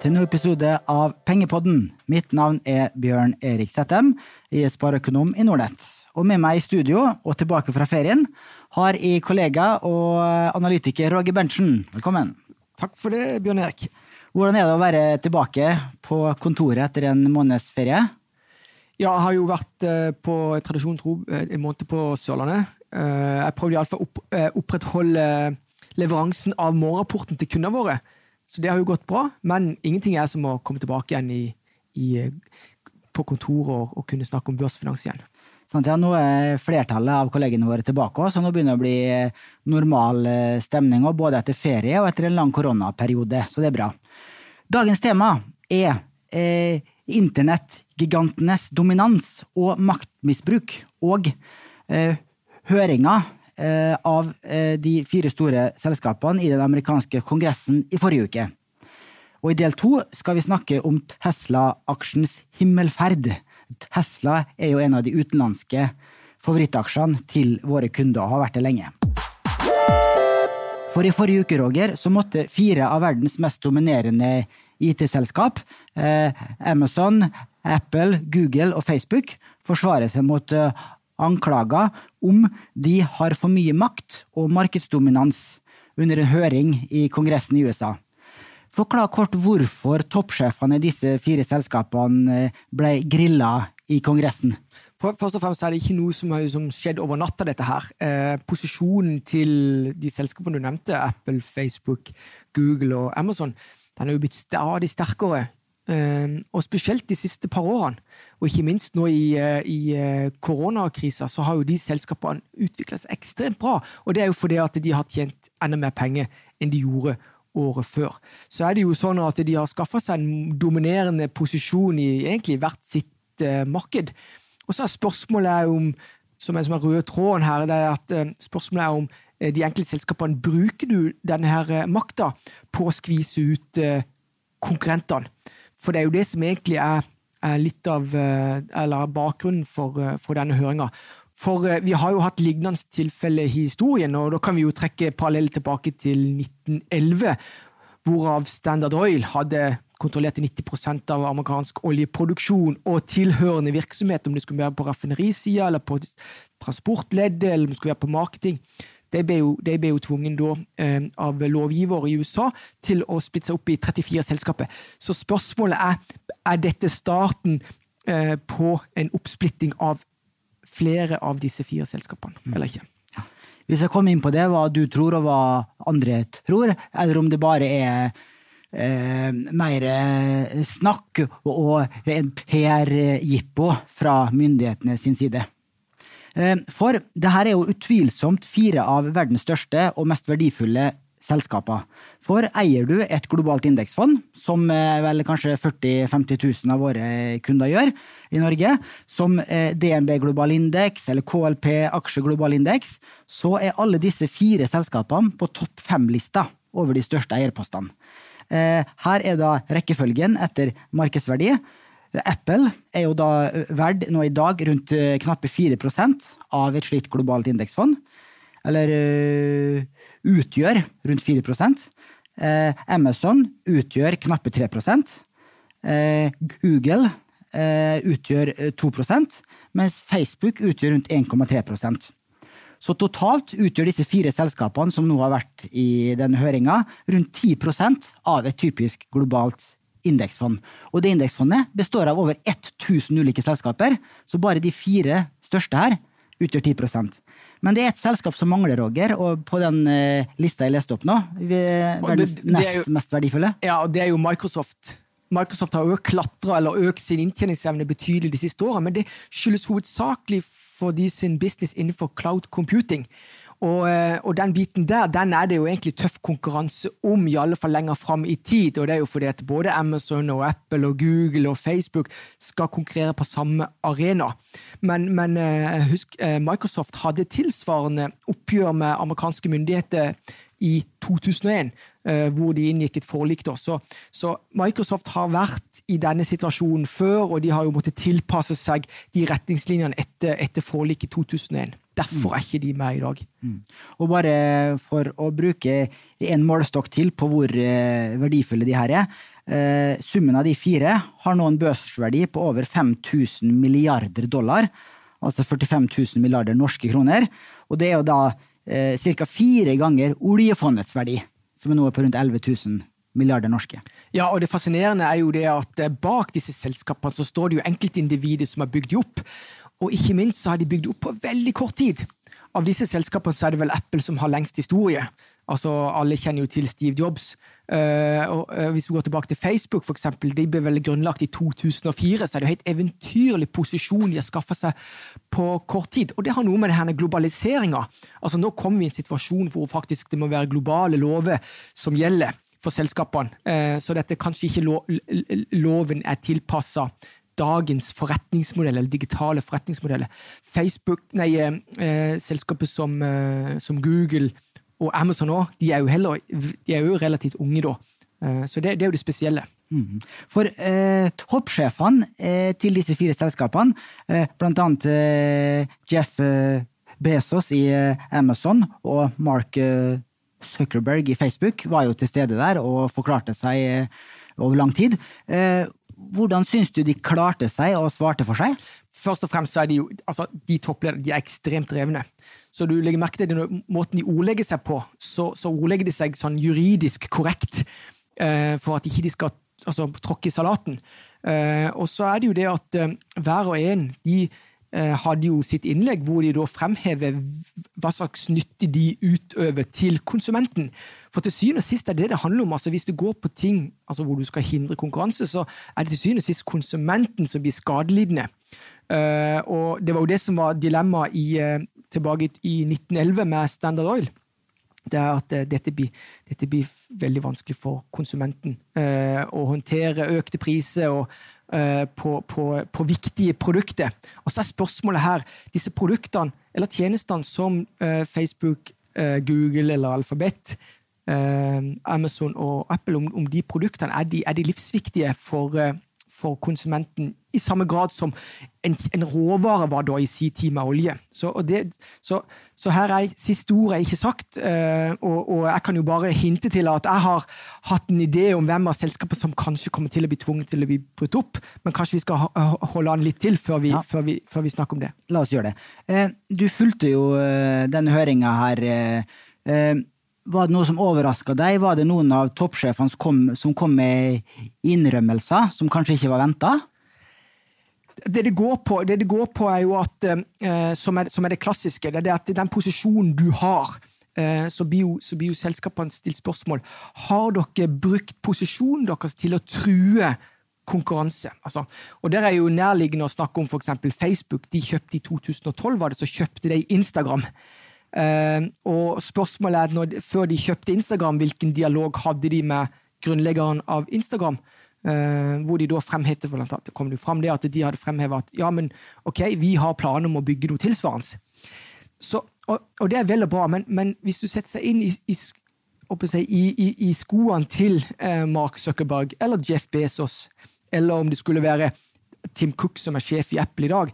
Til en ny episode av Pengepodden. Mitt navn er Bjørn Erik Settem. Jeg er spareøkonom i Nordnett. Og med meg i studio, og tilbake fra ferien, har jeg kollega og analytiker Roger Berntsen. Velkommen. Takk for det, Bjørn Erik. Hvordan er det å være tilbake på kontoret etter en måneds ferie? Ja, jeg har jo vært eh, på tradisjon tro eh, en måned på Sørlandet. Eh, Jeg prøvde iallfall å opp, opprettholde leveransen av morgenrapporten til kundene våre. Så det har jo gått bra, men ingenting er som å komme tilbake igjen i, i, eh, på kontoret og, og kunne snakke om børsfinans igjen. Sånn, ja, nå er flertallet av kollegene våre tilbake, så nå begynner det å bli normal eh, stemning både etter ferie og etter en lang koronaperiode, så det er bra. Dagens tema er eh, internettgigantenes dominans og maktmisbruk, og eh, høringa eh, av eh, de fire store selskapene i den amerikanske kongressen i forrige uke. Og i del to skal vi snakke om Tesla-aksjens himmelferd. Tesla er jo en av de utenlandske favorittaksjene til våre kunder, og har vært det lenge. For i forrige uke, Roger, så måtte fire av verdens mest dominerende IT-selskap, eh, Amazon, Apple, Google og Facebook, forsvare seg mot eh, anklager om de har for mye makt og markedsdominans under en høring i Kongressen i USA. Forklar kort hvorfor toppsjefene i disse fire selskapene eh, ble grilla i Kongressen. Først og fremst er det ikke noe som har skjedd over natta, dette her. Eh, posisjonen til de selskapene du nevnte, Apple, Facebook, Google og Amazon, den er jo blitt stadig sterkere. Eh, og spesielt de siste par årene. Og ikke minst nå i, eh, i eh, koronakrisa, så har jo de selskapene utvikla seg ekstremt bra. Og det er jo fordi at de har tjent enda mer penger enn de gjorde året før. Så er det jo sånn at de har skaffa seg en dominerende posisjon i egentlig hvert sitt eh, marked. Og så er spørsmålet om, som er som er røde tråden her, det er at eh, spørsmålet er om eh, de enkelte selskapene bruker du denne her eh, makta på å skvise ut konkurrentene. For det er jo det som egentlig er, er litt av eh, eller bakgrunnen for, eh, for denne høringa. For eh, vi har jo hatt lignende tilfeller i historien, og da kan vi jo trekke parallell tilbake til 1911, hvorav Standard Oil hadde kontrollerte 90% av amerikansk oljeproduksjon og tilhørende virksomhet, om det skulle være på raffinerisida eller på transportleddet eller om det skulle være på marketing. De ble jo, de ble jo tvungen da, eh, av lovgivere i USA til å splitte seg opp i 34 selskaper. Så spørsmålet er er dette starten eh, på en oppsplitting av flere av disse fire selskapene, eller ikke? Hvis jeg kom inn på det, hva du tror og hva andre tror, eller om det bare er eh, mer snakk snakk og en PR-jippo fra myndighetene sin side. Eh, For det her er jo utvilsomt fire av verdens største og mest verdifulle selskaper. For eier du et globalt indeksfond, som eh, vel kanskje 40 000-50 000 av våre kunder gjør i Norge, som eh, DNB Global Index eller KLP Aksje Global Index, så er alle disse fire selskapene på topp fem-lista over de største eierpostene. Her er da rekkefølgen etter markedsverdi. Apple er jo da verd nå i dag rundt eh, knappe 4 av et slikt globalt indeksfond. Eller uh, utgjør rundt 4 uh, Amazon utgjør knappe 3 uh, Google eh, utgjør eh, 2 mens Facebook utgjør rundt 1,3% Så totalt utgjør disse fire selskapene som nå har vært i denne høringa, rundt 10% av et typisk globalt indeksfond. Og det indeksfondet består av over 1000 ulike selskaper, så bare de fire største her utgjør 10% Men det er et selskap som mangler, Roger, og på den eh, lista jeg leste opp nå. er Verdens det- det nest jo- mest verdifulle. Ja, og det er jo Microsoft. Microsoft har økt klatra eller økt sin inntjeningsevne betydelig de siste årene, men det skyldes hovedsakelig fordi sin business innenfor cloud computing. Og, eh, og den biten der den er det jo egentlig tøff konkurranse om, i alle fall lenger fram i tid. Og det er jo fordi at både Amazon og Apple og Google og Facebook skal konkurrere på samme arena. Men, men eh, husk, eh, Microsoft hadde tilsvarende oppgjør med amerikanske myndigheter i 2001, eh, hvor de inngikk et forlik. Så, så Microsoft har vært i denne situasjonen før, og de har jo måttet tilpasse seg de retningslinjene etter, etter forliket i 2001. Derfor er ikke de med i dag. Og bare for å bruke en målestokk til på hvor eh, verdifulle de her er. Eh, summen av de fire har nå en børsverdi på over 5000 milliarder dollar, altså 45 000 milliarder norske kroner. Og det er jo da eh, ca. fire ganger oljefondets verdi, som er nå på rundt 11 000 milliarder norske. Ja, og det fascinerende er jo det at eh, bak disse selskapene så står det jo enkeltindivider som har bygd de opp. Og ikke minst så har de bygd opp på veldig kort tid. Av disse selskapene så er det vel Apple som har lengst historie. Altså, Alle kjenner jo til Steve Jobs. Uh, og uh, Hvis vi går tilbake til Facebook, for eksempel, de ble vel grunnlagt i 2004, så er det jo helt eventyrlig posisjon de har skaffa seg på kort tid. Og det har noe med denne globaliseringa Altså, Nå kommer vi i en situasjon hvor faktisk det må være globale lover som gjelder for selskapene. Uh, så dette kanskje ikke lo loven er tilpassa dagens forretningsmodell, eller digitale forretningsmodeller. Facebook, nei, selskapet som, som Google og Amazon òg, de, de, er jo relativt unge da. Eh, så det, det er jo det spesielle. Mm. For eh, toppsjefene eh, til disse fire selskapene, eh, blant annet eh, Jeff eh, Bezos i Amazon og Mark Zuckerberg i Facebook, var jo til stede der og forklarte seg over lang tid. Hvordan syns du de klarte seg og svarte for seg? Først og fremst så er de jo, altså, de topplederne de er ekstremt drevne. Så du legger merke til den måten de ordlegger seg på, så, så ordlegger de seg sånn juridisk korrekt eh, for at ikke de skal altså, tråkke i salaten. Eh, og så er det jo det at eh, hver og en de hadde jo sitt innlegg hvor de da fremhever hva slags nytte de utøver til konsumenten. For til syvende og sist er det det handler om. altså Hvis det går på ting altså hvor du skal hindre konkurranse, så er det til syvende og sist konsumenten som blir skadelidende. Uh, og det var jo det som var dilemmaet uh, tilbake i 1911 med Standard Oil. Det er at dette, blir, dette, blir, veldig vanskelig for konsumenten å håndtere økte priser og, på, på, på, viktige produkter. Og så er spørsmålet her disse produktene eller tjenestene som Facebook, Google eller Alphabet Eh, Amazon og Apple, om, om de produktene er de, er de livsviktige for, eh, for, konsumenten i samme grad som en, en råvare var da i sin tid med olje. Så, det, så, så her er siste ord er ikke sagt, eh, og, og, jeg kan jo bare hinte til at jeg har hatt en idé om hvem av selskapene som kanskje kommer til å bli tvunget til å bli brutt opp, men kanskje vi skal holde an litt til før vi, ja. før vi, før vi snakker om det. La oss gjøre det. Du fulgte jo denne høringa her. Var det noe som overraska deg? Var det noen av toppsjefene som kom, som kom med innrømmelser som kanskje ikke var venta? Det det, på, det det går på, er jo at, eh, som, er, som, er, det klassiske, det er at den posisjonen du har, eh, så, blir jo, så blir jo selskapene stilt spørsmål har dere brukt posisjonen deres til å true konkurranse. Altså, og Der er jo nærliggende å snakke om f.eks. Facebook. De kjøpte I 2012 var det så kjøpte de Instagram. Uh, og spørsmålet er, når, før de kjøpte Instagram, hvilken dialog hadde de med grunnleggeren av Instagram? Uh, hvor de da fremhevet det kom det fram det at de hadde fremhevet at ja, men ok, vi har planer om å bygge noe tilsvarende. Så, og, og, det er vel og bra, men, men hvis du setter seg inn i, i, i, i skoene til uh, Mark Zuckerberg eller Jeff Bezos, eller om det skulle være Tim Cook som er sjef i Apple i dag,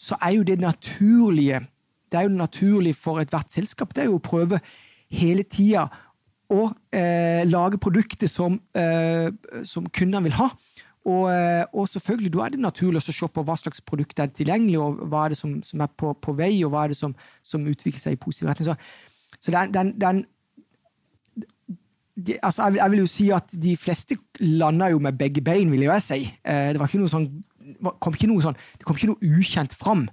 så er jo det naturlige det er jo naturlig for ethvert selskap det er jo å prøve hele tida å eh, lage produkter som, eh, som kundene vil ha. Og, eh, og, selvfølgelig, da er det naturlig å se på hva slags produkt er tilgjengelig, og hva er det som, som er på, på, vei, og hva er det som, som utvikler seg i positiv retning. Så, så den, den, den de, altså jeg, jeg, vil jo si at de fleste landa jo med begge bein, vil jeg si. Eh, det ikke sånn, kom ikke sånn, det kom ikke noe ukjent fram.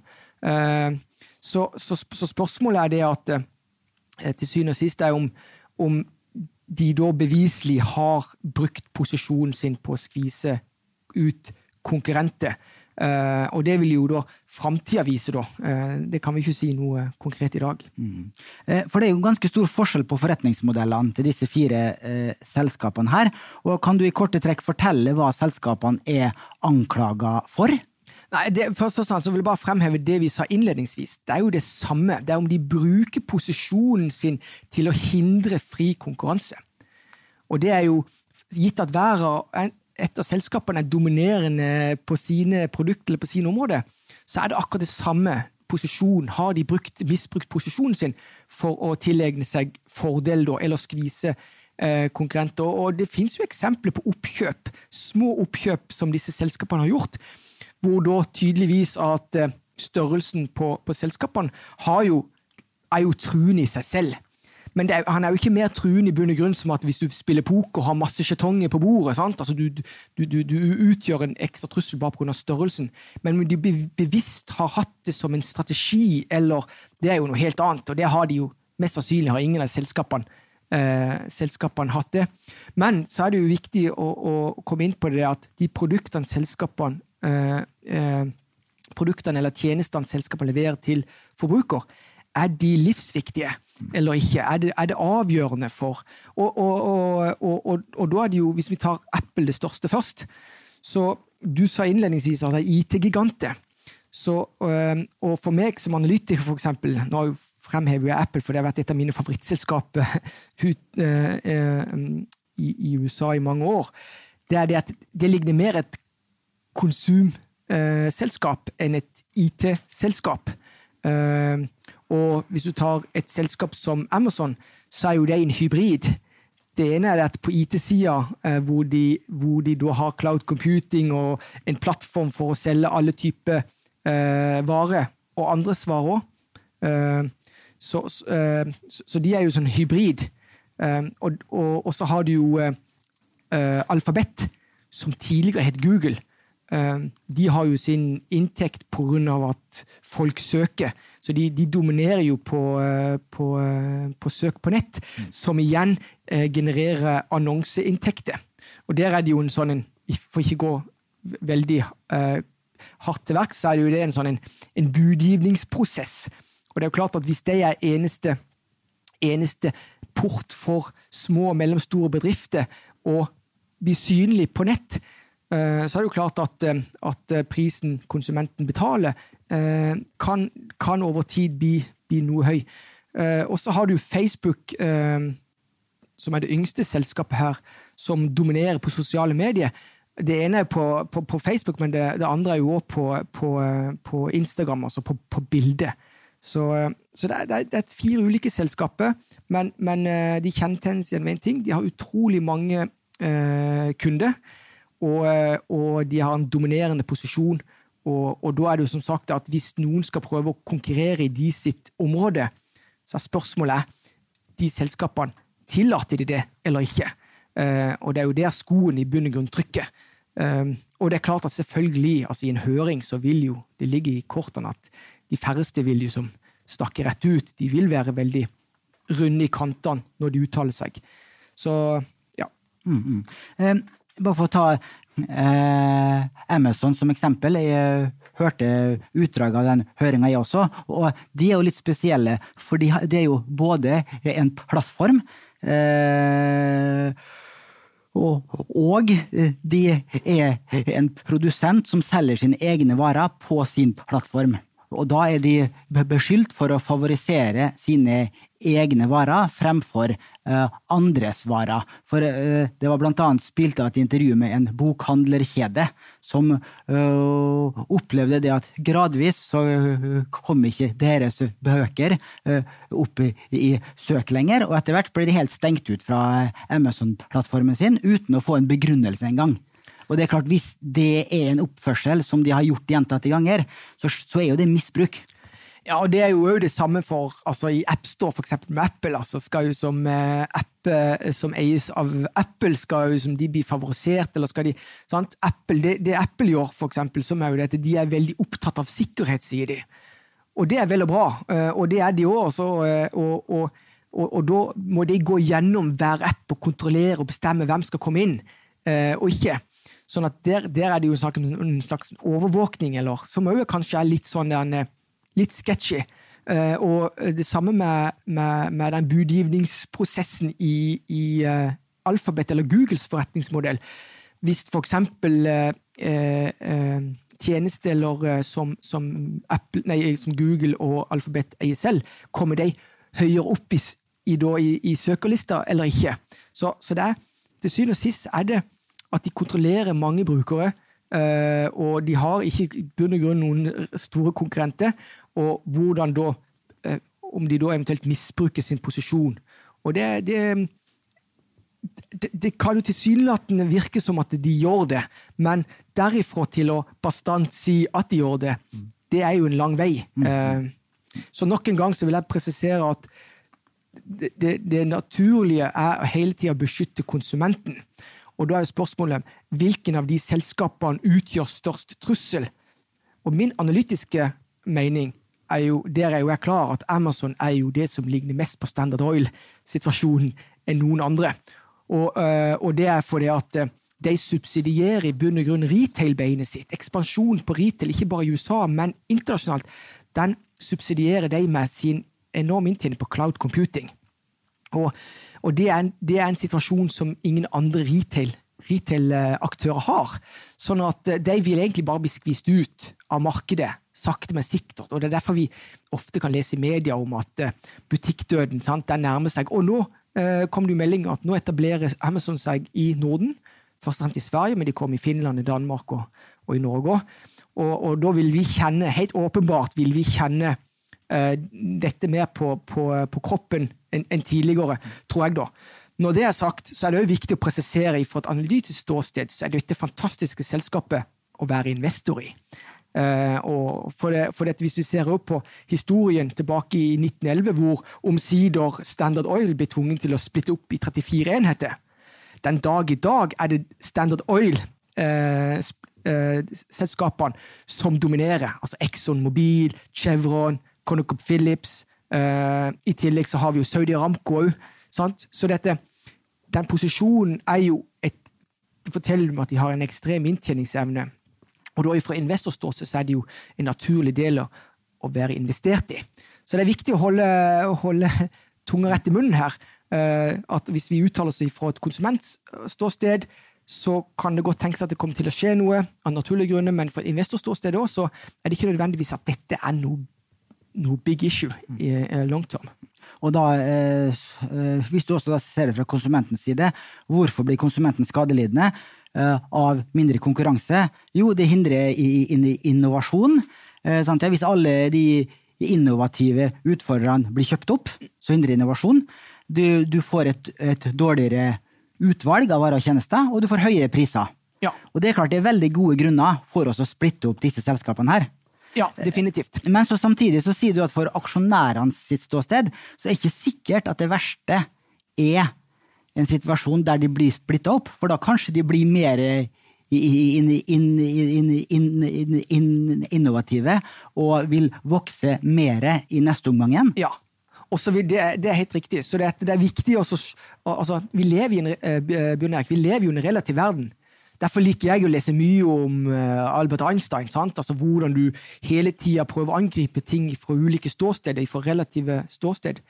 Eh, så, så, så, spørsmålet er det at eh, til syvende og sist er om, om de da beviselig har brukt posisjonen sin på å skvise ut konkurrenter. Uh, og det vil jo da framtida vise, da. Uh, det kan vi ikke si noe konkret i dag. Mm. Uh, for det er jo ganske stor forskjell på forretningsmodellene til disse fire selskapene her. Og kan du i korte trekk fortelle hva selskapene er anklaga for? Nei, det, først og fremst vil jeg bare fremheve det vi sa innledningsvis. Det er jo det samme. Det er om de bruker posisjonen sin til å hindre fri konkurranse. Og det er jo gitt at hver av et av selskapene er dominerende på sine produkter eller på sine områder, så er det akkurat det samme posisjon. Har de brukt, misbrukt posisjonen sin for å tilegne seg fordel, da, eller skvise eh, konkurrenter. Og det finnes jo eksempler på oppkjøp, små oppkjøp som disse selskapene har gjort, hvor da tydeligvis at eh, størrelsen på, på selskapene jo, er jo truende i seg selv. Men er, han er jo ikke mer truende i bunn og grunn som at hvis du spiller poker og har masse skjetonger på bordet. Altså, du, du, du, du, utgjør en ekstra trussel bare pga. størrelsen. Men om de bevisst har hatt det som en strategi, eller Det er jo noe helt annet, og det har de jo mest sannsynlig har ingen av selskapene, eh, selskapene hatt det. Men så er det jo viktig å, å komme inn på det at de produktene selskapene produktene eller tjenestene selskapene leverer til forbruker, er de livsviktige eller ikke? Er det, er det avgjørende for og, og, og, og, da er det jo, hvis vi tar Apple det største først så Du sa innledningsvis at det er IT-giganter. Og for meg som analytiker, for eksempel, nå fremhever jeg Apple, for det har vært et av mine favorittselskaper i USA i mange år, det er det at det ligner mer et konsumselskap enn et IT-selskap. Og hvis du tar et selskap som Amazon, så er jo det en hybrid. Det ene er at på IT-sida, eh, hvor, hvor de da har cloud computing og en plattform for å selge alle typer eh, varer, og andres varer. Eh, så, eh, så, de er jo sånn hybrid. Eh, og, og, og, så har du jo eh, Alfabet, som tidligere het Google. De har jo sin inntekt pga. at folk søker. Så de, de dominerer jo på, eh, på, eh, på, søk på nett, mm. som igjen eh, genererer annonseinntekter. Og der er det jo en sånn en For ikke gå veldig eh, hardt til verks, så er det jo det en sånn en, en, budgivningsprosess. Og det er jo klart at hvis det er eneste, eneste port for små og mellomstore bedrifter å bli synlig på nett, så er det jo klart at, at prisen konsumenten betaler, Eh, kan, kan, over tid bli, bli noe høy. Eh, og så har du Facebook, eh, som er det yngste selskapet her, som dominerer på sosiale medier. Det ene er på, på, på Facebook, men det, det, andre er jo òg på, på, Instagram, altså på bildet. Så, så det, er, det, er, fire ulike selskaper, men, men de kjennetegnes gjennom én ting. De har utrolig mange eh, kunder, og, og, de har en dominerende posisjon og, og, da er det jo som sagt at hvis noen skal prøve å konkurrere i de sitt område, så er spørsmålet de selskapene tillater de det eller ikke. Eh, og det er jo der skoen i bunn og grunn trykker. Eh, og det er klart at selvfølgelig, altså i en høring så vil jo det ligge i kortene at de færreste vil jo som snakke rett ut. De vil være veldig runde i kantene når de uttaler seg. Så ja. Mm, mm. Um, bare for å ta eh, Amazon som eksempel. Jeg hørte utdrag av den høringa, jeg også. Og de er jo litt spesielle, for det er jo både en plattform eh, og, og de er en produsent som selger sine egne varer på sin plattform. Og da er de beskyldt for å favorisere sine egne varer fremfor uh, andres varer. For uh, det var blant annet spilt av et intervju med en bokhandlerkjede som uh, opplevde det at gradvis så kom ikke deres bøker opp i, i, søk lenger, og etter hvert ble de helt stengt ut fra Amazon-plattformen sin uten å få en begrunnelse engang. Og det er klart, hvis det er en oppførsel som de har gjort gjentatte ganger, så, så er jo det misbruk. Ja, og det er jo det samme for altså I AppStore, eksempel med Apple, altså skal jo som eh, app eh, som eies av Apple, skal jo som de bli favorisert, eller skal de sant? Apple, det, det, Apple gjør, for eksempel, som er jo det at de er veldig opptatt av sikkerhet, sier de. Og det er vel og bra, eh, og det er de òg. Og, og, og, og, da må de gå gjennom hver app og kontrollere og bestemme hvem skal komme inn, og ikke. Sånn at der, der er det jo snakk om en slags overvåkning, eller som òg kanskje er litt sånn den, litt sketchy. Uh, og det samme med, med, med den budgivningsprosessen i, i uh, Alphabet eller Googles forretningsmodell. Hvis for eksempel uh, tjenester som, som, Apple, nei, som, Google og Alphabet eier selv, kommer de høyere opp i, i, i, i søkerlista eller ikke? Så, så det til syvende og sist er det at de kontrollerer mange brukere. Uh, og de har ikke bunn og grunn noen store konkurrenter. Og hvordan da uh, Om de da eventuelt misbruker sin posisjon. Og det, det det, det kan jo tilsynelatende virke som at de gjør det, men derifra til å bastant si at de gjør det, det er jo en lang vei. Eh, så nok en gang så vil jeg presisere at det, det, det naturlige er å hele tida beskytte konsumenten. Og da er spørsmålet hvilken av de selskapene utgjør størst trussel? Og min analytiske mening er jo, der er jo jeg klar at Amazon er jo det som ligner mest på Standard Oil-situasjonen enn noen andre. Og, øh, og, det er fordi at øh, de subsidierer i bunn og grunn retail-beinet sitt. Ekspansjon på retail, ikke bare i USA, men internasjonalt, den subsidierer de med sin enorme inntjening på cloud computing. Og, og det, er en, det, er en, situasjon som ingen andre retail retail-aktører har. Sånn at eh, de vil egentlig bare bli skvist ut av markedet, sakte, men sikkert. Og det er derfor vi ofte kan lese i media om at eh, butikkdøden sant, den nærmer seg. Og nå eh, kom det jo melding at nå etablerer Amazon seg i Norden. Først og fremst i Sverige, men de kom i Finland, i Danmark og, og i Norge òg. Og, og, da vil vi kjenne, helt åpenbart vil vi kjenne eh, dette mer på, på, på kroppen enn en tidligere, tror jeg, da. Når det er sagt, så er det også viktig å presisere fra et analytisk ståsted så er det dette fantastiske selskapet å være investor i. Uh, for det, for det, Hvis vi ser opp på historien tilbake i 1911, hvor omsider Standard Oil ble tvunget til å splitte opp i 34 enheter Den dag i dag er det Standard Oil-selskapene uh, uh, som dominerer. Altså Exxon Mobil, Chevron, ConocoPhillips. Uh, I tillegg så har vi jo Saudi Aramco òg. Så dette, den posisjonen er jo et Det forteller meg at de har en ekstrem inntjeningsevne. Og da fra investorståsted så er det jo en naturlig del å være investert i. Så det er viktig å holde, holde tunga rett i munnen her. Uh, at hvis vi uttaler oss fra et konsumentståsted, så kan det godt tenkes at det kommer til å skje noe av naturlige grunner, men for et investorståsted også, er det ikke nødvendigvis at dette er noe, noe big issue i, i long term. Og da, eh, eh, hvis du også ser det fra konsumentens side, hvorfor blir konsumenten skadelidende eh, av mindre konkurranse? Jo, det hindrer innovasjon. Hvis alle de innovative utfordrerne blir kjøpt opp, så hindrer innovasjon. Du, du får et, et, dårligere utvalg av varer og tjenester, og du får høye priser. Ja. Og det er klart det er veldig gode grunner for oss å splitte opp disse selskapene her. Ja, definitivt. Men så samtidig så sier du at for aksjonærene sitt ståsted, så er det ikke sikkert at det verste er en situasjon der de blir splitta opp, for da kanskje de blir mer innovative og vil vokse mer i neste omgang igjen. Ja. Og det, det, er helt riktig. Så det, det er viktig også, altså, vi, lever i en, vi lever jo i en relativ verden. Derfor liker jeg å lese mye om uh, Albert Einstein. Sant? Altså Hvordan du hele tida prøver å angripe ting fra ulike ståsteder. fra relative ståsted.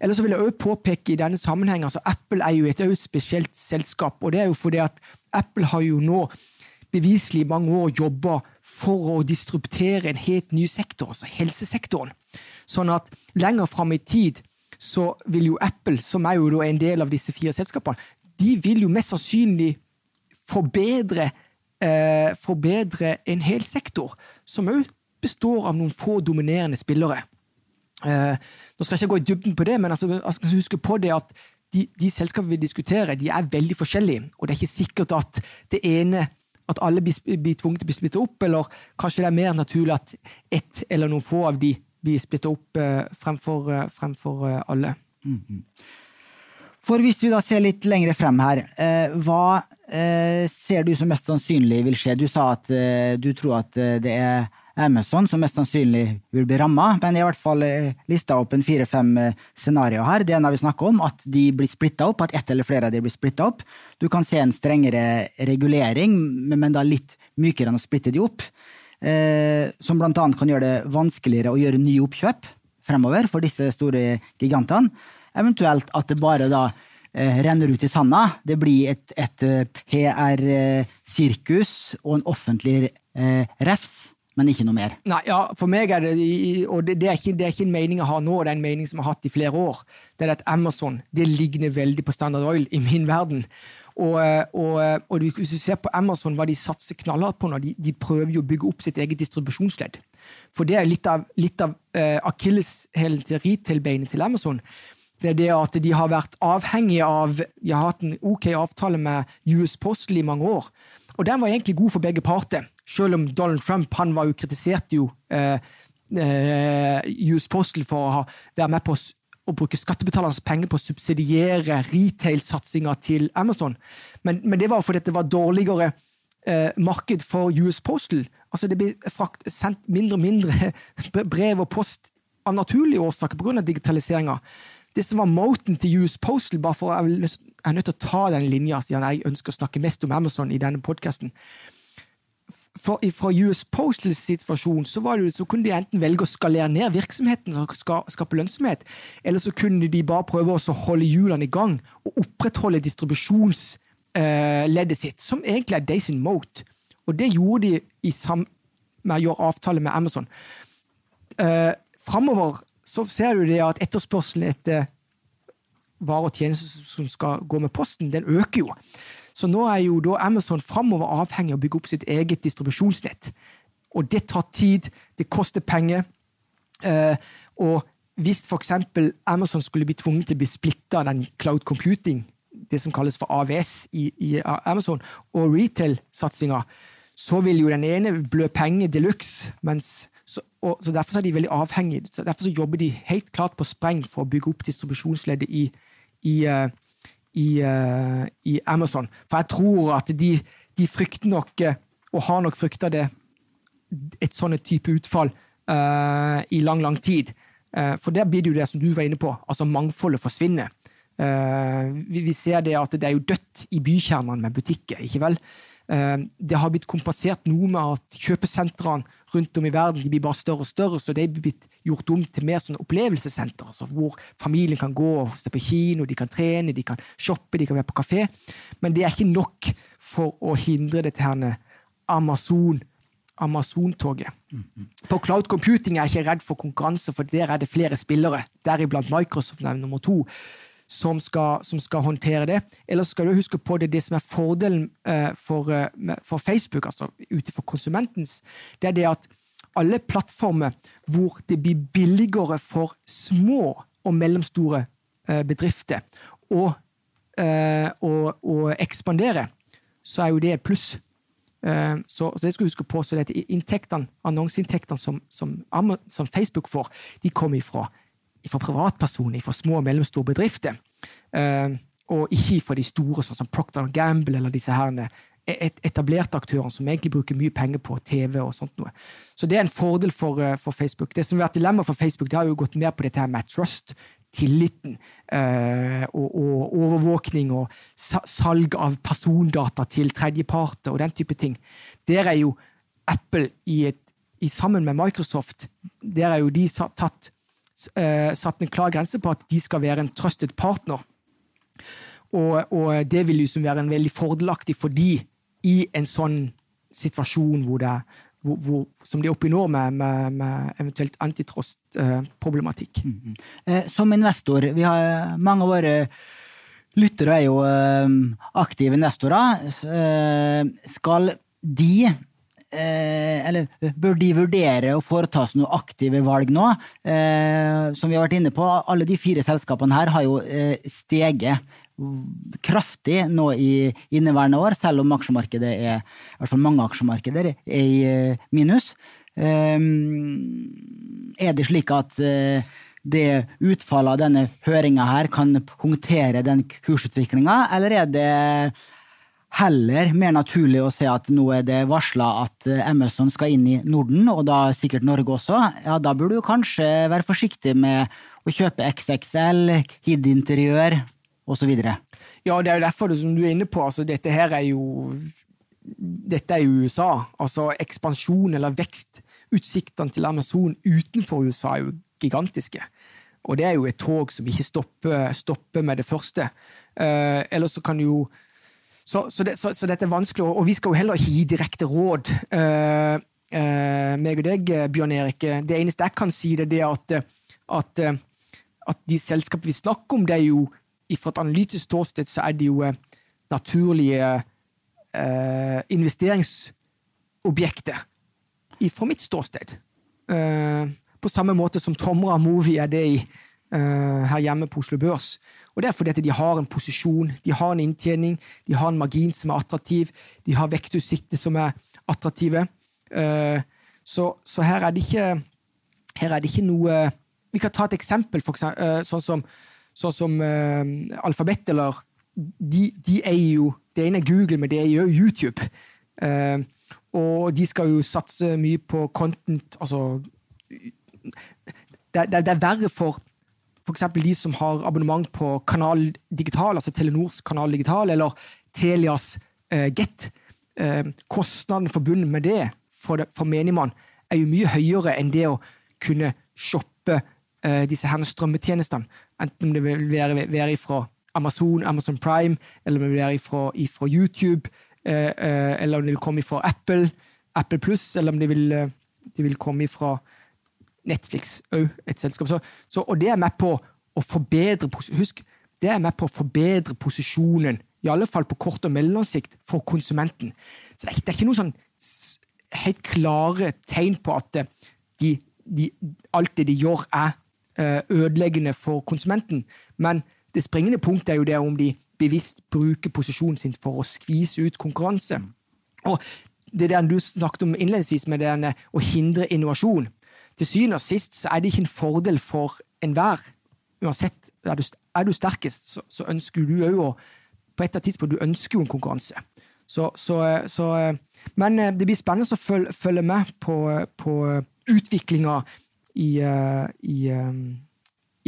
Eller så vil jeg også påpeke i denne sammenheng, altså Apple er jo et spesielt selskap. og det er jo fordi at Apple har jo nå beviselig i mange år jobba for å disruptere en helt ny sektor, altså helsesektoren. Sånn at lenger fram i tid så vil jo Apple, som er jo en del av disse fire selskapene, de vil jo mest sannsynlig forbedre, eh, forbedre en hel sektor, som òg består av noen få dominerende spillere. Eh, nå skal jeg ikke gå i dybden på det, men altså, skal huske på det at de, de selskapene vi diskuterer, de er veldig forskjellige. Og det er ikke sikkert at det ene at alle blir, blir tvunget til å bli splitta opp, eller kanskje det er mer naturlig at ett eller noen få av de blir splittet opp eh, fremfor, eh, fremfor eh, alle. Mm -hmm. For hvis vi da ser litt lengre frem her, eh, hva ser du som mest sannsynlig vil skje? Du sa at eh, du tror at det er Amazon som mest sannsynlig vil bli ramma, men jeg har i hvert fall lista opp en fire-fem scenarioer her. Det ene vi snakker om, at de blir splitta opp, at ett eller flere av de blir splitta opp. Du kan se en strengere regulering, men da litt mykere enn å splitte de opp. som blant annet kan gjøre det vanskeligere å gjøre nye oppkjøp fremover for disse store gigantene. Eventuelt at det bare da eh, renner ut i sanda. Det blir et, et eh, PR-sirkus og en offentlig eh, refs. Men ikke noe mer. Nei, ja, For meg er det og det, er ikke, det er ikke en mening jeg har nå, det er en mening som jeg har hatt i flere år. Det er at Amazon det ligner veldig på Standard Oil i min verden. Og, eh, og, eh, og, hvis du ser på Amazon, hva de satser knallhardt på nå, de, de, prøver jo å bygge opp sitt eget distribusjonsledd. For det er litt av, litt av akilleshælen til retail-beinet til Amazon det er det at de har vært avhengige av De har hatt en ok avtale med US Postal i mange år. Og den var egentlig god for begge parter. Selv om Donald Trump han var jo kritiserte jo eh, eh, US Postal for å ha, være med på å bruke skattebetalernes penger på å subsidiere retail-satsinga til Amazon. Men, men, det var fordi det var dårligere eh, marked for US Postal. Altså Det blir sendt mindre og mindre brev og post av naturlige årsaker pga. digitaliseringa. Det som var moten til US Postal, bare for jeg er nødt til å ta den linja siden jeg ønsker å snakke mest om Amazon i denne podkasten. Fra US Postals situasjon så, det, så, kunne de enten velge å skalere ned virksomheten og skape lønnsomhet, eller så kunne de bare prøve å holde hjulene i gang og opprettholde distribusjonsleddet sitt, som egentlig er Days in Mote. Og det gjorde de i sam med å gjøre avtale med Amazon. Uh, framover så ser du det at etterspørselen etter varer og tjenester som skal gå med posten, den øker jo. Så nå er jo da Amazon framover avhengig av å bygge opp sitt eget distribusjonsnett. Og det tar tid, det koster penger. Eh, og hvis f.eks. Amazon skulle bli tvunget til å bli splitta av den cloud computing, det som kalles for AVS i, i Amazon, og retail-satsinga, så vil jo den ene blø penger de luxe, mens så, og, så Derfor er de veldig avhengige. Så derfor så jobber de helt klart på spreng for å bygge opp distribusjonsleddet i, i, uh, i, uh, i, Amazon. For jeg tror at de, de frykter nok, uh, og har nok frykta det, et sånt type utfall i lang, lang tid. for der blir det jo det som du var inne på, altså mangfoldet forsvinner. Vi, vi, ser det at det er jo dødt i bykjernene med butikker, ikke vel? Det har blitt kompensert noe med at kjøpesentrene rundt om i verden de blir bare større og større, så de blitt gjort om til mer sånn opplevelsessenter, altså hvor familien kan gå og se på kino, de kan trene, de kan shoppe, de kan være på kafé. Men det er ikke nok for å hindre dette her Amazon, Amazon-toget. Mm -hmm. På cloud computing er jeg ikke redd for konkurranse, for der er det flere spillere, deriblant Microsoft er nummer to som skal, som skal, håndtere det. Eller skal du huske på det, det som er fordelen uh, for, uh, for, Facebook, altså ut ifra konsumentens, det er det at alle plattformer hvor det blir billigere for små og mellomstore uh, bedrifter å, ekspandere, så er jo det et pluss. Så, så, det skal du huske på, så dette inntektene, annonseinntektene som, som, som Facebook får, de kommer ifra fra privatpersoner, fra små og mellomstore bedrifter. Uh, og ikke fra de store, sånn som Procter Gamble eller disse her etablerte aktørene som egentlig bruker mye penger på TV og sånt noe. Så det er en fordel for, uh, for Facebook. Det som har vært dilemma for Facebook, det har jo gått mer på dette her med trust, tilliten uh, og, og, overvåkning og salg av persondata til tredjeparter og den type ting. Der er jo Apple i et, i, sammen med Microsoft der er jo de tatt satt en klar grense på at de skal være en trusted partner. Og, og det vil liksom være en veldig fordelaktig for de i en sånn situasjon hvor det, hvor, hvor, som de er oppe i nå, med, med, med eventuelt antitrust-problematikk. Uh, mm -hmm. Som investor, vi har mange av våre lyttere er jo aktive investorer. Skal de Eh, eller bør de vurdere å foreta noen aktive valg nå? Eh, som vi har vært inne på, alle de fire selskapene her har jo eh, steget kraftig nå i inneværende år, selv om aksjemarkedet er, i hvert fall mange aksjemarkeder er i minus. Er det slik at det utfallet av denne høringa her kan punktere den kursutviklinga, eller er det heller mer naturlig å se at nå er det varsla at eh, Amazon skal inn i Norden, og da sikkert Norge også. Ja, da burde du kanskje være forsiktig med å kjøpe XXL, HID-interiør osv. Ja, det er jo derfor som du er inne på. Altså, dette her er jo Dette er jo USA. Altså ekspansjon eller vekstutsiktene til Amazon utenfor USA er jo gigantiske. Og det er jo et tog som ikke stopper, stopper med det første. Eh, eller så kan jo så, så, det, så, så, dette er vanskelig, og vi skal jo heller ikke gi direkte råd. Uh, uh, meg og deg, Bjørn Erik. Det eneste jeg kan si, det er at, at, at de selskapene vi snakker om, det er jo fra et analytisk ståsted så er det jo naturlige uh, investeringsobjekter fra mitt ståsted. på samme måte som Tomra Movie er det i her hjemme på Oslo Børs. Og det er fordi at de har en posisjon, de har en inntjening, de har en margin som er attraktiv, de har vektutsikter som er attraktive. Uh, så, så, her er ikke her er det ikke noe Vi kan ta et eksempel, eksempel, uh, sånn som, sånn som Alphabet, eller de, de er jo Det ene er Google, men det er jo YouTube. og de skal jo satse mye på content, altså det, det, det er verre for f.eks. de som har abonnement på Kanal Digital, altså Telenors Kanal Digital, eller Telias eh, Get. Eh, kostnaden forbundet med det for, det, for menigmann er jo mye høyere enn det å kunne shoppe eh, disse her strømmetjenestene. Enten det vil være, være fra Amazon, Amazon Prime, eller det vil være fra, ifra YouTube, eh, eh, eller om det vil komme fra Apple, Apple Pluss, eller om det vil, de vil komme fra Netflix òg et selskap. Så, så, og det er med på å forbedre Husk, det er med på å forbedre posisjonen, i alle fall på kort og mellomsikt, for konsumenten. Så det er, det er ikke noen sånn helt klare tegn på at eh, de, de, alt det de gjør, er eh, ødeleggende for konsumenten. Men det springende punktet er jo det om de bevisst bruker posisjonen sin for å skvise ut konkurranse. Og det der du snakket om innledningsvis med det å hindre innovasjon til syvende og sist så er det ikke en fordel for enhver. Uansett, er du, er du sterkest, så, så, ønsker du òg å På et tidspunkt du ønsker jo en konkurranse. Så, så, så, men eh, det blir spennende å følge, følge med på, på utviklinga i, eh, i, eh,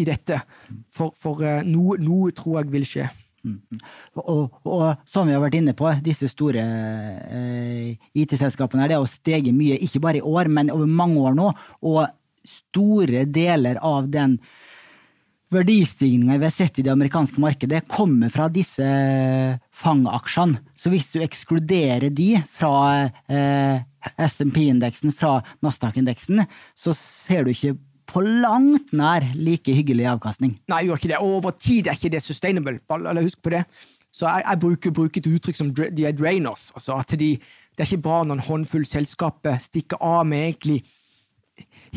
i, dette. For, for noe, noe tror jeg vil skje. Mm. Og, og, som vi har vært inne på, disse store eh, IT-selskapene det har steget mye, ikke bare i år, men over mange år nå. Og store deler av den verdistigninga vi har sett i det amerikanske markedet, kommer fra disse fangaksjene. Så hvis du ekskluderer de fra eh, SMP-indeksen, fra Nasdaq-indeksen, så ser du ikke på langt nær like hyggelig avkastning. Nei, gjør ikke det. Over tid er ikke det sustainable. Bare husk på det. Så jeg, jeg bruker, bruker, et uttrykk som de er drainers. Altså at de, det er ikke bra når en håndfull selskaper stikker av med egentlig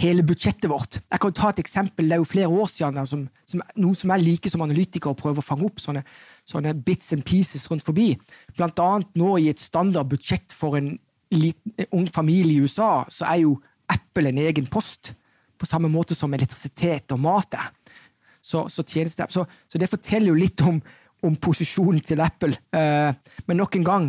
hele budsjettet vårt. Jeg kan ta et eksempel. Det er jo flere år siden som, som, noe som jeg liker som analytiker, å prøve å fange opp sånne, sånne, bits and pieces rundt forbi. Blant annet nå i et standard budsjett for en liten, ung familie i USA, så er jo Apple en egen post på samme måte som elektrisitet og mat er. Så, så, så, så, det forteller jo litt om, om posisjonen til Apple. Eh, men nok en gang,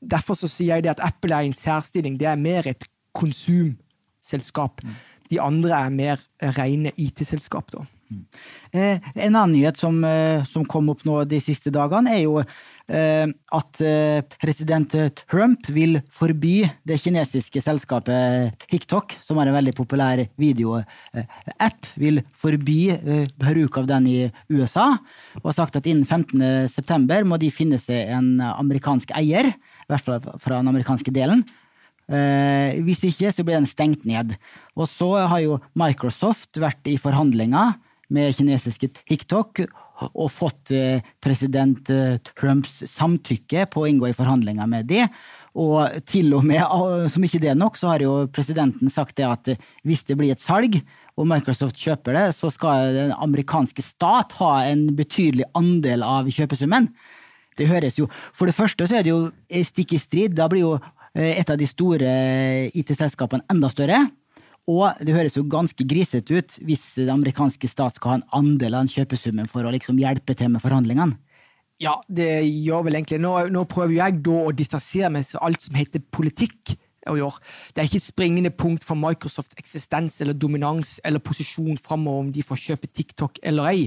derfor så sier jeg det at Apple er i en særstilling. Det er mer et konsumselskap. Mm. De andre er mer rene IT-selskap. da. Mm. Eh, en annen nyhet som, eh, som, kom opp nå de siste dagene, er jo at eh, president Trump vil forby det kinesiske selskapet TikTok, som har en veldig populær videoapp, vil forby eh, bruk av den i USA, og har sagt at innen 15.9 må de finne seg en amerikansk eier, i hvert fall fra den amerikanske delen. hvis ikke, så blir den stengt ned. Og så har jo Microsoft vært i forhandlinger med kinesiske TikTok og fått eh, president eh, Trumps samtykke på å inngå i forhandlinger med de. Og til og med, ah, som ikke det er nok, så har jo presidenten sagt det at eh, hvis det blir et salg, og Microsoft kjøper det, så skal den amerikanske stat ha en betydelig andel av kjøpesummen. Det høres jo For det første så er det jo stikk i strid. Da blir jo et av de store IT-selskapene enda større. Og det høres jo ganske grisete ut hvis det amerikanske stat skal ha en andel av den kjøpesummen for å liksom hjelpe til med forhandlingene. Ja, det gjør vel egentlig. Nå, nå prøver jeg da å distansere meg fra alt som heter politikk. å gjøre. Det er ikke et springende punkt for Microsofts eksistens eller dominans eller posisjon framover om de får kjøpe TikTok eller ei.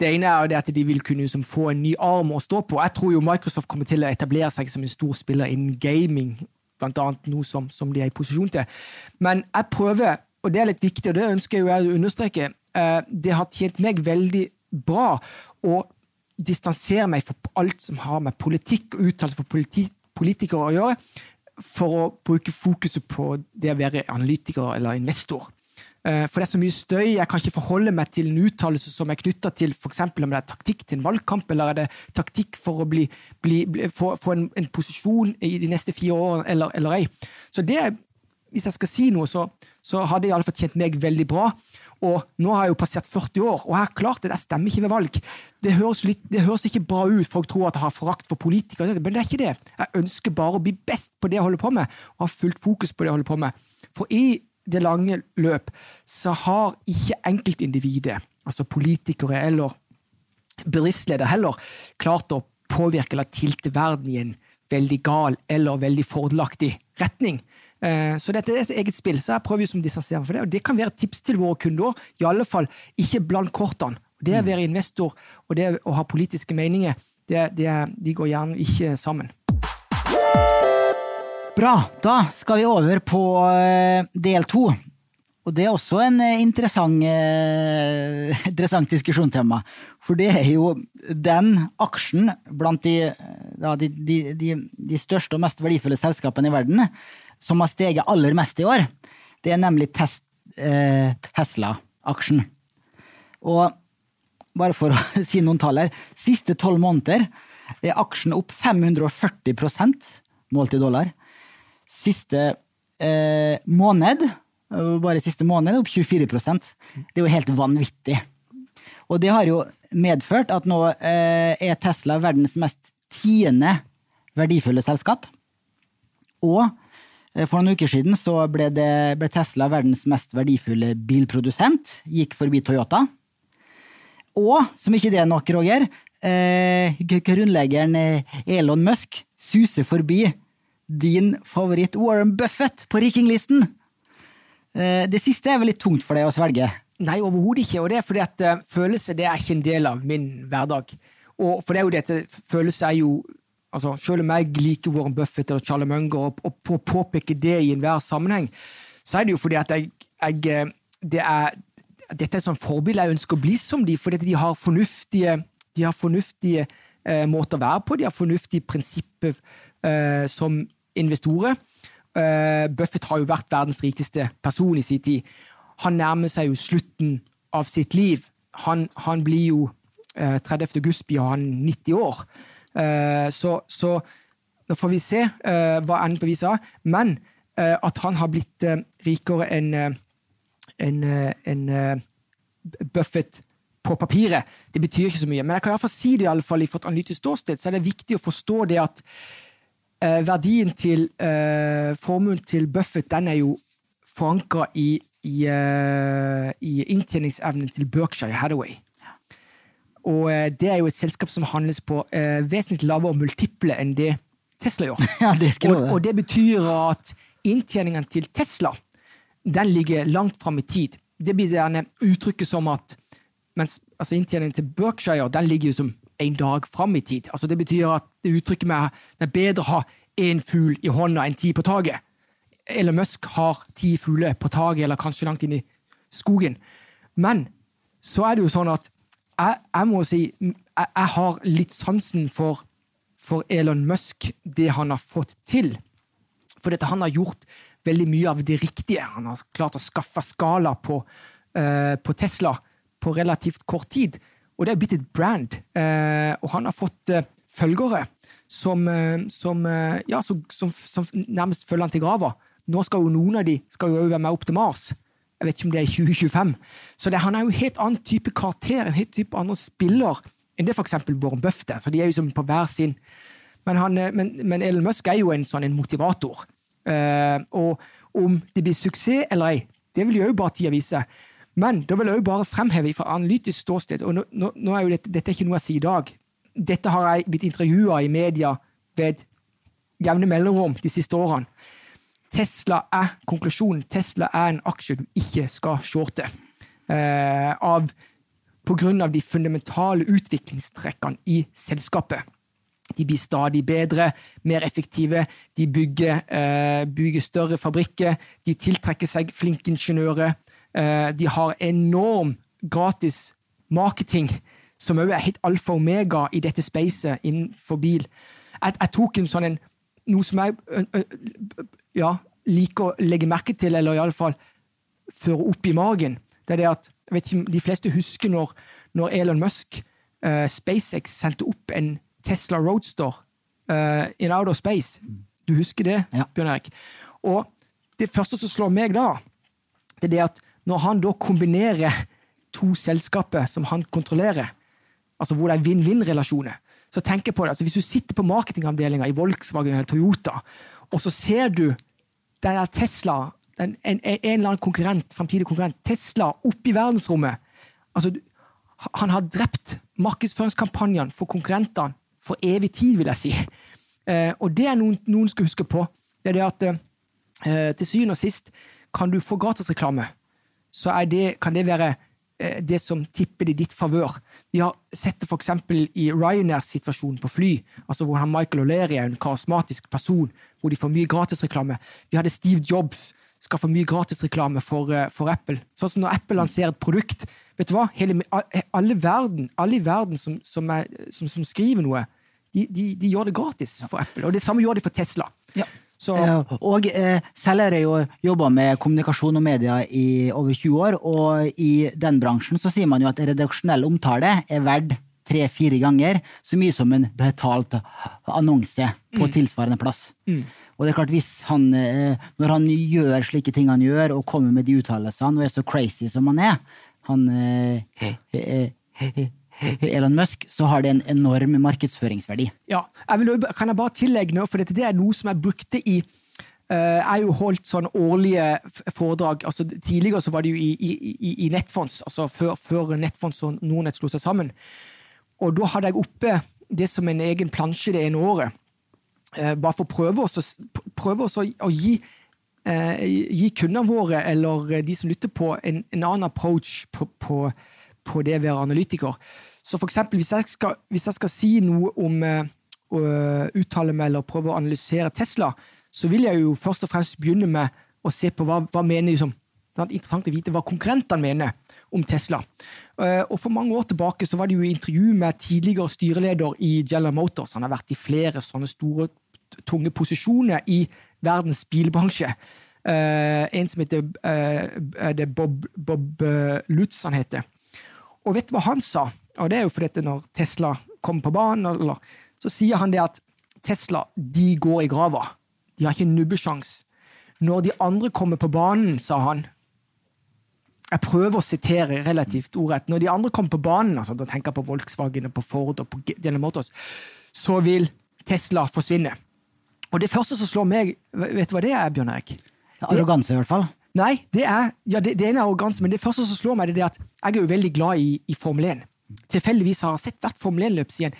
Det ene er at de vil kunne liksom, få en ny arm å stå på. Jeg tror jo Microsoft kommer til å etablere seg som en stor spiller innen gaming blant annet noe som, som, de er i posisjon til. Men jeg prøver, og det er litt viktig, og det ønsker jeg å understreke, eh, det har tjent meg veldig bra å distansere meg fra alt som har med politikk og uttalelser for politi politikere å gjøre, for å bruke fokuset på det å være analytiker eller investor. Eh, for det er så mye støy. Jeg kan ikke forholde meg til en uttalelse som er knytta til f.eks. om det er taktikk til en valgkamp, eller er det taktikk for å bli, bli, bli, få, få en, en, posisjon i de neste fire årene, eller, eller ei. Så det, hvis jeg skal si noe, så, så har det iallfall tjent meg veldig bra. Og nå har jeg jo passert 40 år, og jeg har klart det, jeg stemmer ikke ved valg. Det høres, litt, det høres ikke bra ut, folk tror at jeg har forakt for politikere, men det er ikke det. Jeg ønsker bare å bli best på det jeg holder på med, og ha fullt fokus på det jeg holder på med. For i det lange løp så har ikke enkeltindividet, altså politikere eller bedriftsleder heller, klart å påvirke eller tilte verden i en veldig gal eller veldig fordelaktig retning. Eh, så dette er et eget spill, så jeg prøver jo som distanserer for det. Og det kan være et tips til våre kunder. I alle fall, ikke blant kortene. Det å være investor og det å ha politiske meninger, det, det, de går gjerne ikke sammen. Bra. Da skal vi over på eh, del to. Og det er også en eh, interessant, interessant diskusjonstema. For det er jo den aksjen blant de, ja, de, de, de, største og mest verdifulle selskapene i verden som har steget aller mest i år, det er nemlig eh, Tesla-aksjen. Og bare for å si noen tall her, siste tolv måneder er aksjen opp 540 målt i dollar. Siste eh, måned, bare siste måned, opp 24% Det er jo helt vanvittig. Og det har jo medført at nå eh, er Tesla verdens mest tiende verdifulle selskap. Og Eh, for noen uker siden så ble, det, ble, Tesla verdens mest verdifulle bilprodusent. Gikk forbi Toyota. Og, som ikke det er nok, Roger, eh, grunnleggeren eh, Elon Musk suser forbi din favoritt Warren Buffett på rikinglisten. Eh, det siste er vel litt tungt for deg å svelge? Nei, overhodet ikke. Og det er fordi at uh, det er ikke en del av min hverdag. Og for det er jo dette, følelse er jo altså, Selv om jeg liker Warren Buffett og Charlie Munger, og, og på, påpeker det i enhver sammenheng, så er det jo fordi at jeg, jeg eh, det er, Dette er et sånt forbilde jeg ønsker å bli som de, fordi de har fornuftige, de har fornuftige eh, måter å være på, de har fornuftige prinsipper eh, som investorer. Eh, Buffett har jo vært verdens rikeste person i sin tid. Han nærmer seg jo slutten av sitt liv. Han, han blir jo 30. Eh, august blir han 90 år. Eh, så, så nå får vi se hva enden på viset er. Men at han har blitt rikere enn en, en, Buffett på papiret, det betyr ikke så mye. Men jeg kan i hvert fall si det i alle fall fra et analytisk ståsted, så er det viktig å forstå det at eh, verdien til eh, formuen til Buffett den er jo forankra i, i, eh, i inntjeningsevnen til Berkshire Hathaway. Og eh, det er jo et selskap som handles på eh, vesentlig lavere multiple enn det Tesla gjør. Ja, det og, og, det betyr at inntjeningen til Tesla den ligger langt fram i tid. Det blir gjerne uttrykket som at mens altså inntjeningen til Berkshire den ligger jo som en dag fram i tid. Altså Det betyr at det uttrykket med det er bedre å ha én fugl i hånda enn ti på taket. Elon Musk har ti fugler på taket, eller kanskje langt inn i skogen. Men så er det jo sånn at jeg, jeg, må si jeg, jeg, har litt sansen for, for Elon Musk, det han har fått til. For dette, han har gjort veldig mye av det riktige. Han har klart å skaffe skala på, uh, på Tesla på relativt kort tid. Og det er blitt et brand. Uh, og han har fått uh, følgere som, som, ja, som, som, nærmest følger han til grava. Nå skal jo noen av de skal jo være med opp til Mars. Jeg vet ikke om det er i 2025. Så det, han er jo en helt annen type karakter, en helt type andre spiller enn det f.eks. Warren Buffett er. Så de er jo som på hver sin. Men, han, eh, men, men Elon Musk er jo en sånn en motivator. Eh, og om det blir suksess eller ei, det vil jo bare tida vise. Men da vil jeg jo bare fremheve fra analytisk ståsted, og nå, nå, nå er jo dette, dette er ikke noe jeg sier i dag. Dette har jeg blitt intervjua i media ved jevne mellomrom de siste årene. Tesla er konklusjonen. Tesla er en aksje du ikke skal shorte. Eh, av, av de fundamentale utviklingstrekkene i selskapet. De blir stadig bedre, mer effektive, de bygger, eh, bygger større fabrikker, de tiltrekker seg flinke ingeniører. Eh, de har enorm gratis marketing, som òg er helt alfa og omega i dette spacet innenfor bil. Jeg, jeg tok en sånn en, noe som jeg ja, liker å legge merke til, eller iallfall føre opp i magen, det er det at vet ikke, De fleste husker når, når Elon Musk, uh, SpaceX, sendte opp en Tesla Roadster uh, in outer space. Du husker det, ja. Bjørn Erik? Og det første som slår meg da, det er det at når han da kombinerer to selskaper som han kontrollerer, altså hvor det er vinn-vinn-relasjoner, så tenk på det. altså Hvis du sitter på marketingavdelinga i Volkswagen eller Toyota, og så ser du den Tesla, en, en, en, eller annen konkurrent, fremtidig konkurrent, Tesla oppe i verdensrommet altså Han har drept markedsføringskampanjene for konkurrentene for evig tid, vil jeg si. Eh, og det er noen, noen skal huske på. Det er det at eh, til syvende og sist kan du få gratisreklame, så det, kan det være eh, det som tipper det i ditt favør. Vi har sett det f.eks. i Ryanairs situasjon på fly, altså hvor han Michael O'Leary er en karismatisk person, hvor de får mye gratisreklame. Vi hadde Steve Jobs skal få mye gratisreklame for, eh, for Apple. Sånn som når Apple lanserer et produkt vet du hva? Hele, alle, verden, alle i verden som, som, er, som, som skriver noe, de, de, de, gjør det gratis for Apple. Og det samme gjør de for Tesla. Ja. Så, og eh, selv har jeg jo jobba med kommunikasjon og media i over 20 år, og i den bransjen så sier man jo at redaksjonell omtale er verdt tre-fire ganger så mye som en betalt annonse på mm. tilsvarende plass. Mm. Og det er klart, hvis han, eh, Når han gjør slike ting han gjør, og kommer med de uttalelsene, og er så crazy som han er, han eh, Elon Musk, så har det en enorm markedsføringsverdi. Ja, jeg vil, Kan jeg bare tillegge noe, for dette det er noe som jeg brukte i jeg har jo holdt sånn årlige foredrag. altså Tidligere så var det jo i, i, i Nettfonds, altså før, før Nettfonds og Nordnett slo seg sammen. Og da hadde jeg oppe det som en egen plansje det ene året. bare for å prøve oss, prøve oss å, å gi, eh, gi kundene våre, eller de som lytter på, en, en annen approach på, på, på det å være analytiker. Så for eksempel, hvis jeg skal, hvis jeg skal si noe om å uttale meg eller prøve å analysere Tesla, så vil jeg jo først og fremst begynne med å se på hva, hva mener liksom, Det er interessant å vite hva konkurrentene mener om Tesla. Og For mange år tilbake så var det jo intervju med tidligere styreleder i Jella Motors. Han har vært i flere sånne store, tunge posisjoner i verdens bilbransje. en som heter det Bob, Bob Lutz, han heter. Og vet du hva han sa? Og det er jo fordi når Tesla kommer på banen, eller, så sier han det at Tesla de går i grava. De har ikke nubbesjans. Når de andre kommer på banen, sa han Jeg prøver å sitere relativt ordrett. Når de andre kommer på banen, altså da tenker jeg på Volkswagen, og på Ford og på General Motors, så vil Tesla forsvinne. Og det første som slår meg, vet du hva det er, Bjørn Erik? Arroganse, i hvert fall. Nei, det er ja, det, det er arroganse, men det første som slår meg, det er at jeg er jo veldig glad i, i Formel 1 tilfeldigvis har sett hvert Formel 1-løp siden,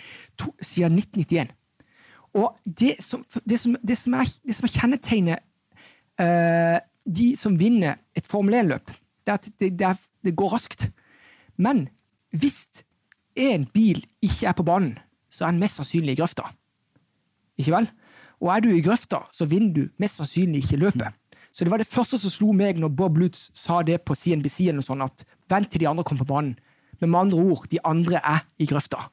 siden, 1991. Og det som, det som, det som, er, det som er kjennetegnet uh, de som vinner et Formel 1-løp, det er at det, det, går raskt. Men hvis en bil ikke er på banen, så er den mest sannsynlig i grøfta. Ikke vel? Og er du i grøfta, så vinner du mest sannsynlig ikke løpet. Så det var det første som slo meg når Bob Lutz sa det på CNBC, eller noe sånt, at vent til de andre kommer på banen. Men med andre ord, de andre er i grøfta.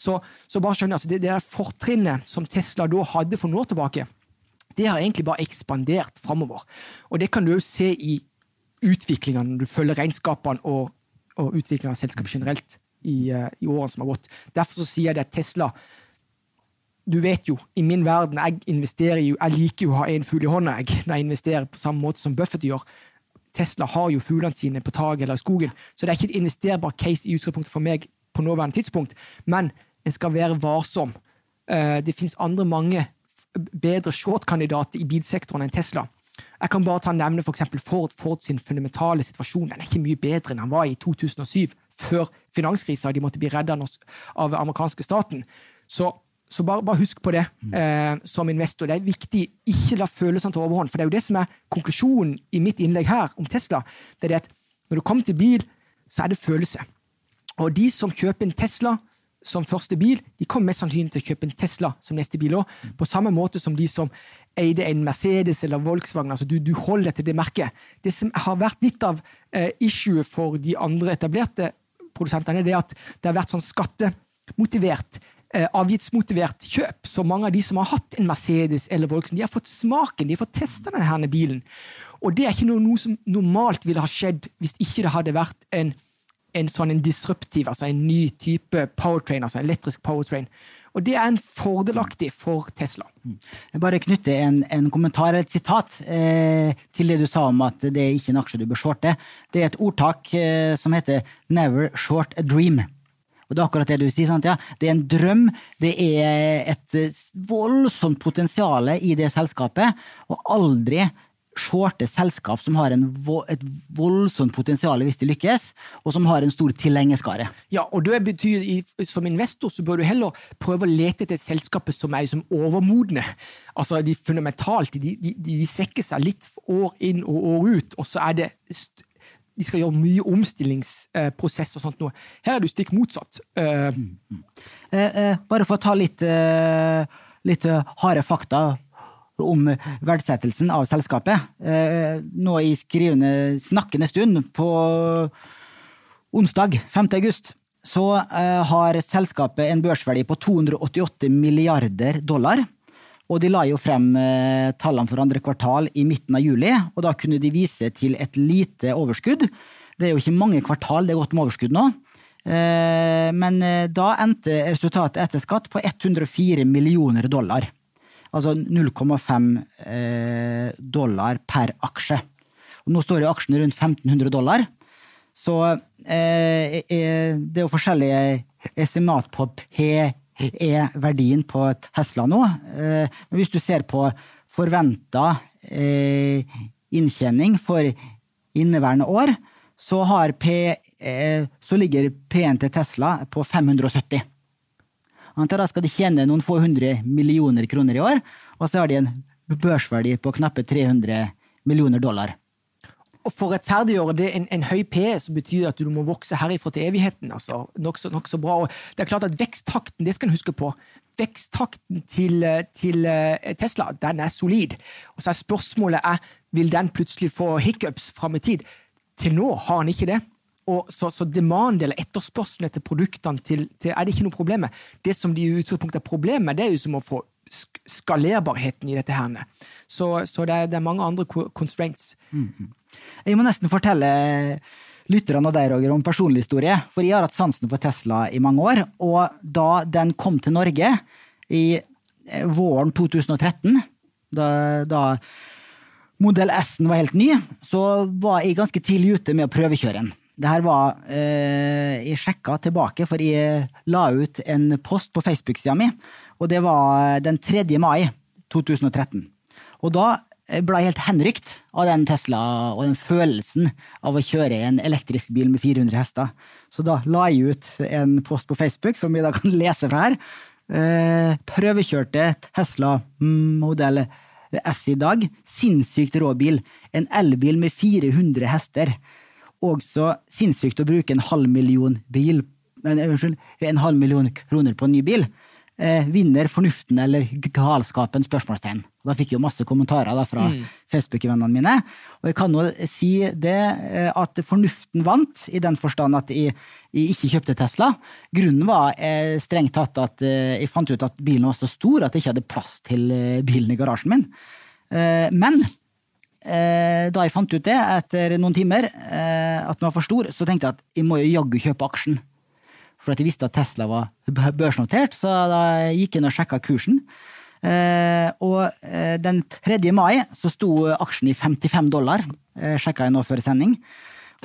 Så, så bare skjønner, altså, det, det fortrinnet som Tesla da hadde for noen år tilbake, det har egentlig bare ekspandert framover. Og det kan du jo se i utviklinga når du følger regnskapene og, og utviklinga av selskapet generelt i, uh, i, årene som har gått. Derfor så sier jeg det at Tesla Du vet jo, i min verden, jeg investerer jo, jeg liker jo å ha én fugl i hånda jeg, når jeg investerer på samme måte som Buffett gjør. Tesla har jo fuglene sine på taket eller i skogen, så det er ikke et investerbar case i utgangspunktet for meg på nåværende tidspunkt, men en skal være varsom. Eh, det finnes andre mange bedre short-kandidater i bilsektoren enn Tesla. Jeg kan bare ta nevne for Ford, Ford sin fundamentale situasjon. Den er ikke mye bedre enn den var i 2007, før finanskrisa. De måtte bli redda av den amerikanske staten. Så så bare, bare, husk på det eh, som investor. Det er viktig ikke la følelsene ta overhånd. For det er jo det som er konklusjonen i mitt innlegg her om Tesla. Det er det at når du kommer til bil, så er det følelse. Og de som kjøper en Tesla som første bil, de kommer mest sannsynlig til å kjøpe en Tesla som neste bil òg. På samme måte som de som eide en Mercedes eller Volkswagen. altså Du, du holder til det merket. Det som har vært litt av eh, issue for de andre etablerte produsentene, det er at det har vært sånn skattemotivert avgiftsmotivert kjøp. Så mange av de som har hatt en Mercedes eller Volkswagen, de har fått smaken, de har fått testa denne bilen. Og det er ikke noe, noe, som normalt ville ha skjedd hvis ikke det hadde vært en, en sånn en disruptiv, altså en ny type powertrain, altså elektrisk powertrain. Og det er en fordelaktig for Tesla. Jeg bare knytter en, en kommentar, et sitat, eh, til det du sa om at det er ikke en aksje du bør shorte. Det er et ordtak eh, som heter 'never short a dream'. Og det er akkurat det du sier. sant? Ja? Det er en drøm, det er et eh, voldsomt potensial i det selskapet, og aldri shorte selskap som har vo et voldsomt potensial hvis de lykkes, og som har en stor tilhengerskare. Ja, og det betyr Som investor så bør du heller prøve å lete etter selskaper som er som overmodne. Altså de fundamentalt, de, de, de, svekker seg litt år inn og år ut, og så er det de skal gjøre mye omstillingsprosess og sånt noe. Her er du stikk motsatt. Mm. eh, eh, bare for å ta litt, litt harde fakta om verdsettelsen av selskapet. Nå i skrivende, snakkende stund, på onsdag 5. august, så har selskapet en børsverdi på 288 milliarder dollar. Og de la jo frem eh, tallene for andre kvartal i midten av juli, og da kunne de vise til et lite overskudd. Det er jo ikke mange kvartal det er gått med overskudd nå. Eh, men eh, da endte resultatet etter skatt på 104 millioner dollar. Altså 0,5 dollar per aksje. Og nå står jo aksjen rundt 1500 dollar. Så det er jo forskjellige estimat på P er verdien på Tesla nå. Eh, men hvis du ser på forventa eh, inntjening for inneværende år, så, P, eh, så ligger P-en til Tesla på 570. Da skal de tjene noen få hundre millioner kroner i år, og så har de en børsverdi på knappe 300 millioner dollar. Og For å rettferdiggjøre det en, en høy P, så betyr det at du må vokse herifra til evigheten. altså Nokså nok bra. Og det er klart at Veksttakten det skal en huske på. Veksttakten til, til uh, Tesla den er solid. Og så er Spørsmålet er, vil den plutselig få hiccups fram i tid. Til nå har han ikke det. Og så, så demand eller etterspørselen etter produktene til, til, er det ikke noe problem med. Det som de i utgangspunktet er problemet, det er jo som å få skalerbarheten i dette. her. Så, så det, er, det, er, mange andre constraints. Mm. Jeg må nesten fortelle lytterne og deg, Roger, om personlig historie. For jeg har hatt sansen for Tesla i mange år. Og da den kom til Norge i eh, våren 2013, da, da modell S-en var helt ny, så var jeg ganske tidlig ute med å prøvekjøre den. Det her var eh, Jeg sjekka tilbake, for jeg la ut en post på Facebook-sida mi, og det var den 3. mai 2013. Og da jeg helt henrykt av den Tesla og den følelsen av å kjøre en elektrisk bil med 400 hester. Så da la jeg ut en post på Facebook som vi da kan lese fra her. Eh, prøvekjørte Tesla modell S i dag. Sinnssykt rå bil. En elbil med 400 hester. Også sinnssykt å bruke en halv million bil, en halv million kroner på en ny bil eh, vinner fornuften eller galskapen? spørsmålstegn. Da fikk jeg jo masse kommentarer da, fra mm. Facebook-vennene mine. Og jeg kan jo si det eh, at fornuften vant, i den forstand at jeg, jeg ikke kjøpte Tesla. Grunnen var eh, strengt tatt at eh, jeg fant ut at bilen var så stor at jeg ikke hadde plass til eh, bilen i garasjen min. Eh, men da jeg fant ut det, etter noen timer, at den var for stor, så tenkte jeg at jeg må jo jaggu kjøpe aksjen for at de visste at Tesla var børsnotert, så da gikk jeg inn og sjekka kursen. Eh, og eh, den 3. mai så sto aksjen i 55 dollar, eh, sjekka jeg nå før sending.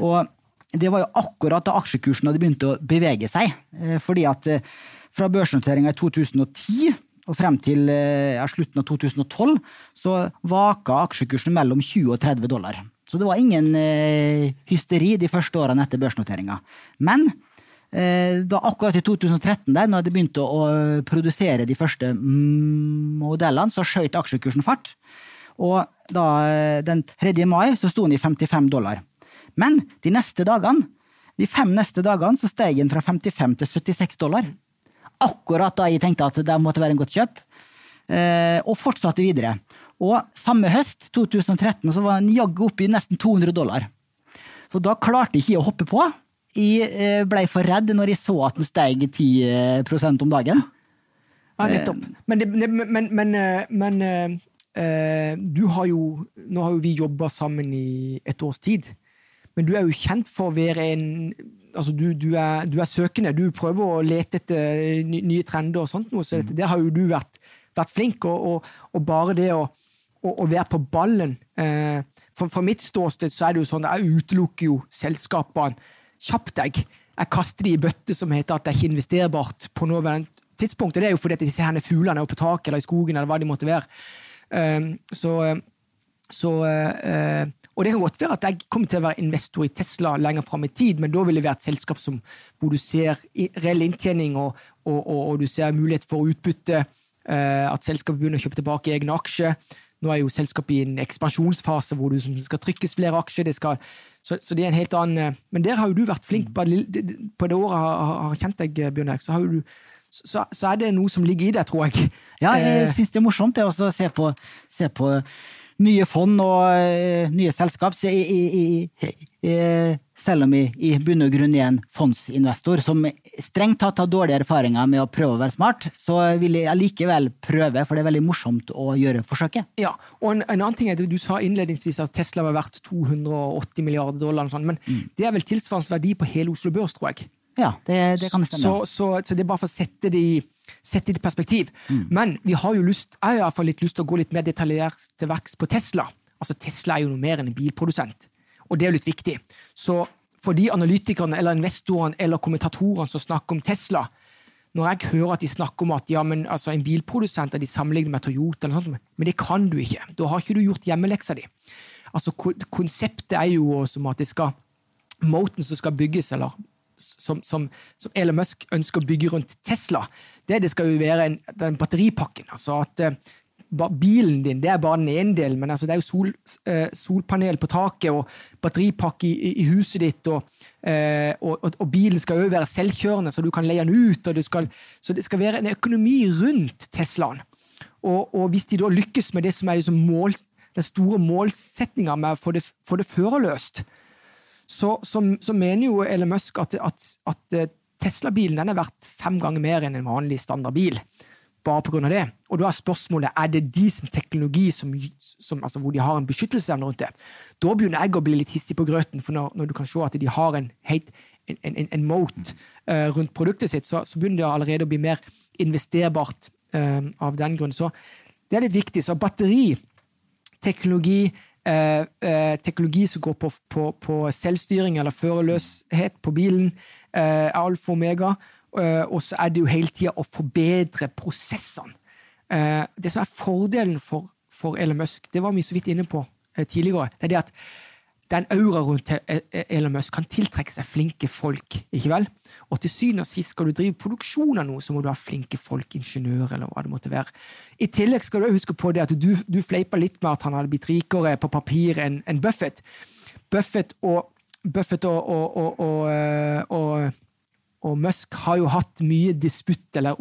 Og det var jo akkurat da aksjekursen hadde begynt å bevege seg. Eh, fordi at eh, fra børsnoteringa i 2010 og frem til ja, slutten av 2012 så vaka aksjekursen mellom 20 og 30 dollar. Så det var ingen hysteri de første årene etter børsnoteringa. Men Eh, da akkurat i 2013, der, når de begynte å produsere de første modellene, så skjøt aksjekursen fart. Og da, eh, den 3. mai så sto den i 55 dollar. Men de neste dagene, de fem neste dagene så steg den fra 55 til 76 dollar. Akkurat da jeg tenkte at det måtte være en godt kjøp. Eh, og fortsatte videre. Og samme høst, 2013, så var den jaggu oppe i nesten 200 dollar. Så da klarte ikke å hoppe på. Jeg eh, ble for redd når jeg så at den steg 10 eh, om dagen. Ja, nettopp. Eh. Men, men, men, men uh, du har jo Nå har jo vi jobba sammen i et års tid. Men du er jo kjent for å være en altså du, du, er, du, er, søkende. Du prøver å lete etter nye trender og sånt noe. Så det, der har jo du vært, vært flink. Og, og, og, bare det å, å, å være på ballen eh, for, for, mitt ståsted så er det jo sånn at jeg utelukker jo selskapene kjapt. Jeg, jeg kaster de i bøtte som heter at det er ikke investerbart på nåværende tidspunkt. Og det er jo fordi at disse her fuglene er på taket eller i skogen eller hva de måtte være. Um, så, så uh, og det kan godt være at jeg kommer til å være investor i Tesla lenger fram i tid, men da vil det være et selskap som, hvor du ser reell inntjening og, og, og, og, du ser mulighet for utbytte, at selskapet begynner å kjøpe tilbake egne aksjer. Nå er jo selskapet i en ekspansjonsfase hvor det skal trykkes flere aksjer. Det skal, så, så, det er en helt annen eh, Men der har jo du vært flink på, på det året jeg har kjent deg, Bjørn Erik. Så, så, så, er det noe som ligger i deg, tror jeg. Ja, jeg syns det er morsomt det å se på, se på nye fond og uh, nye selskap. I, i, i, selv om vi i bunn og grunn er en fondsinvestor som strengt tatt har dårlige erfaringer med å prøve å være smart, så vil jeg likevel prøve, for det er veldig morsomt å gjøre forsøket. Ja, og en, en annen ting er at Du sa innledningsvis at Tesla var verdt 280 milliarder dollar, sånt, men mm. det er vel tilsvarende verdi på hele Oslo Børs, tror jeg. Ja, det, det kan stemme. Så, så, så, det er bare for å sette det i sett i perspektiv. Mm. Men vi har jo lyst, jeg har iallfall litt lyst til å gå litt mer detaljert til verks på Tesla. Altså Tesla er jo noe mer enn en bilprodusent, og det er jo litt viktig. Så for de analytikerne eller investorene eller kommentatorene som snakker om Tesla, når jeg hører at de snakker om at ja, men, altså, en bilprodusent er de sammenligner med Toyota, eller sånt, men det kan du ikke. Da har ikke du gjort hjemmeleksa di. Altså, konseptet er jo som at det skal Moten som skal bygges, eller som, som, som, Elon Musk ønsker å bygge rundt Tesla, det, det skal jo være en, den batteripakken. altså at uh, Bilen din det er bare den ene delen, men altså, det er jo sol, uh, solpanel på taket og batteripakke i, i huset ditt. Og, uh, og, og, og, bilen skal jo være selvkjørende, så du kan leie den ut. Det skal, så det skal være en økonomi rundt Teslaen. Og, og hvis de da lykkes med det som er liksom mål, den store målsettinga med å få det, få det førerløst, så, så, så, mener jo Elon Musk at, at, at eh, Tesla-bilen er verdt fem ganger mer enn en vanlig standardbil. Bare på grunn av det. Og da er spørsmålet er det decent teknologi som, som, altså hvor de har en beskyttelsesevne rundt det. Da begynner jeg å bli litt hissig på grøten, for når, når du kan se at de har en, en, en, en moat uh, rundt produktet sitt, så, så, begynner det allerede å bli mer investerbart uh, av den grunn. Så det er litt viktig. Så batteri, teknologi, Eh, eh, teknologi som går på, på, på, selvstyring eller førerløshet på bilen, eh, alfa og omega. Eh, og så er det jo hele tida å forbedre prosessene. Eh, det som er fordelen for, for Elon Musk, det var vi så vidt inne på eh, tidligere, det er det at den aura rundt Elon Musk kan tiltrekke seg flinke folk. ikke vel? Og til syvende og sist skal du drive produksjon av noe, så må du ha flinke folk, ingeniører eller hva det måtte være. I tillegg skal du huske på det at du, du fleipa litt med at han hadde blitt rikere på papir enn en Buffett. Buffett og, Buffett og, og, og, og, Musk har jo hatt mye disputt, eller,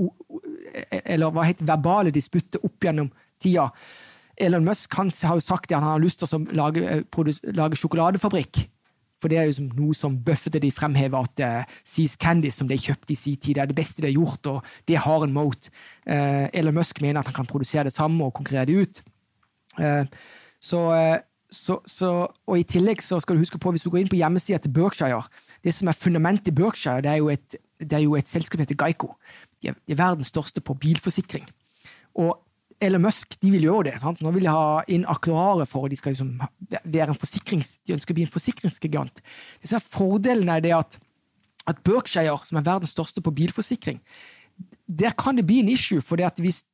eller hva heter verbale disputter opp gjennom tida. Elon Musk han har jo sagt at han har lyst til å lage, eh, lage sjokoladefabrikk. For det er jo noe som Buffett de fremhever at uh, Seas Candy, som de kjøpte i sin tid, er det beste de har gjort, og det har en moat. Uh, Elon Musk mener at han kan produsere det samme og konkurrere det ut. Uh, så, så, så, og I tillegg så skal du huske på, hvis du går inn på hjemmesida til Berkshire Det som er fundamentet i Berkshire, det er jo et, det er jo et selskap som heter Geico. De er, de er verdens største på bilforsikring. Og Elon Musk de vil gjøre det. Sant? Nå vil de ha inn aktuarer for, de skal liksom være en forsikrings, de ønsker å bli en forsikringsgigant. Det som er Fordelen er det at, at Berkshire, som er verdens største på bilforsikring, der kan det bli en issue. for det at hvis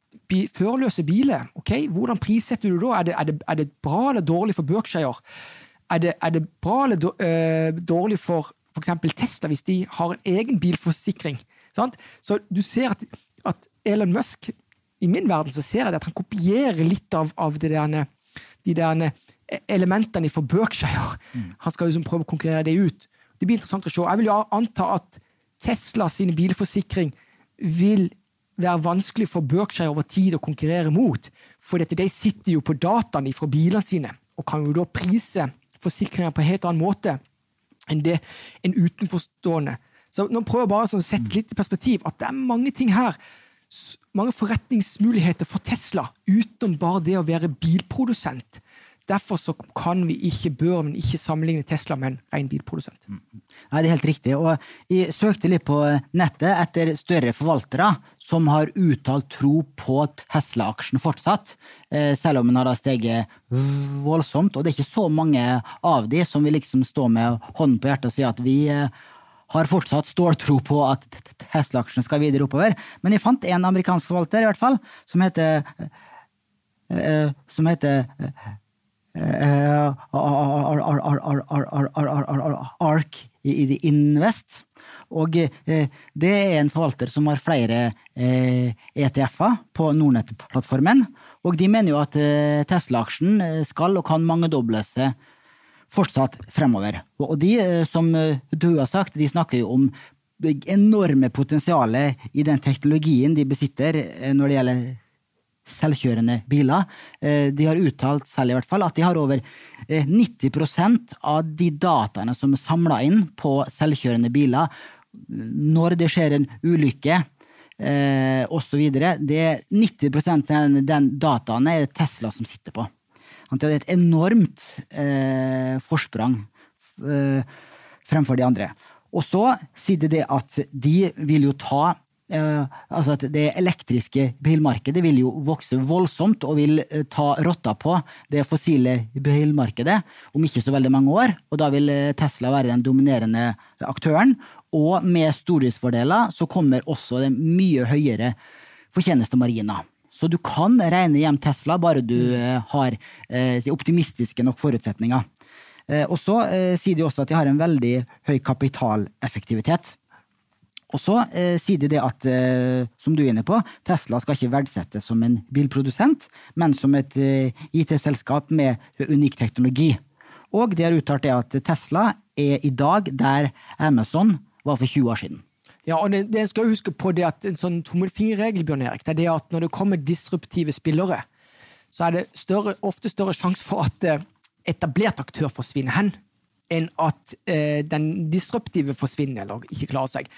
førerløse biler, ok, hvordan prissetter du da? Er det, er, det, er det, bra eller dårlig for Berkshire? Er det, er det bra eller øh, dårlig for f.eks. Tesla hvis de har en egen bilforsikring? Sant? Så du ser at, at Elon Musk i min verden så ser jeg at han kopierer litt av, av der, de der elementene fra Berkshire. Mm. Han skal liksom prøve å konkurrere det ut. Det blir interessant å se. Jeg vil jo anta at Tesla sin bilforsikring vil være vanskelig for Berkshire over tid å konkurrere mot. For de sitter jo på dataene fra bilene sine og kan jo da prise forsikringer på en helt annen måte enn det en utenforstående. Så nå prøver jeg bare å sette litt i perspektiv at det er mange ting her mange forretningsmuligheter for Tesla utenom bare det å være bilprodusent. derfor så kan vi ikke, bør men ikke sammenligne Tesla med en ren bilprodusent. Nei, det er helt riktig. Og jeg søkte litt på nettet etter større forvaltere som har uttalt tro på Tesla-aksjen fortsatt, eh, selv om den har steget voldsomt. Og det er ikke så mange av de som vil liksom stå med hånden på hjertet og si at vi eh, har fortsatt ståltro på at Tesla-aksjen skal videre oppover. Men jeg fant en amerikansk forvalter, i hvert fall, som heter som heter ARK Invest. Og det er en forvalter som har flere ETF-er på Nordnett-plattformen. Og de mener jo at Tesla-aksjen skal og kan mangedoble seg fortsatt fremover. Og de, som du har sagt, de snakker jo om enorme potensialet i den teknologien de besitter når det gjelder selvkjørende biler. De har uttalt selv i hvert fall at de har over 90% av de dataene som er samla inn på selvkjørende biler når det skjer en ulykke eh, osv. 90 av den dataen er det Tesla som sitter på. Det hadde et enormt eh, forsprang eh, fremfor de andre. Og så sier de det at de vil jo ta eh, Altså at det elektriske bilmarkedet vil jo vokse voldsomt og vil eh, ta rotta på det fossile bilmarkedet om ikke så veldig mange år. Og da vil eh, Tesla være den dominerende aktøren. Og med stordriftsfordeler så kommer også det mye høyere fortjenestemarginer. Så du kan regne hjem Tesla, bare du har eh, optimistiske nok forutsetninger. Eh, og så eh, sier de også at de har en veldig høy kapitaleffektivitet. Og så sier de det at, som du er inne på, Tesla skal ikke verdsettes som en bilprodusent, men som et IT-selskap med unik teknologi. Og de har uttalt det at Tesla er i dag der Amazon var for 20 år siden. Ja, og det, det skal huske på det at En sånn tommelfingerregel Bjørn Erik, det er det at når det kommer disruptive spillere, så er det større, ofte større sjanse for at etablert aktør forsvinner hen, enn at eh, den disruptive forsvinner eller ikke klarer seg.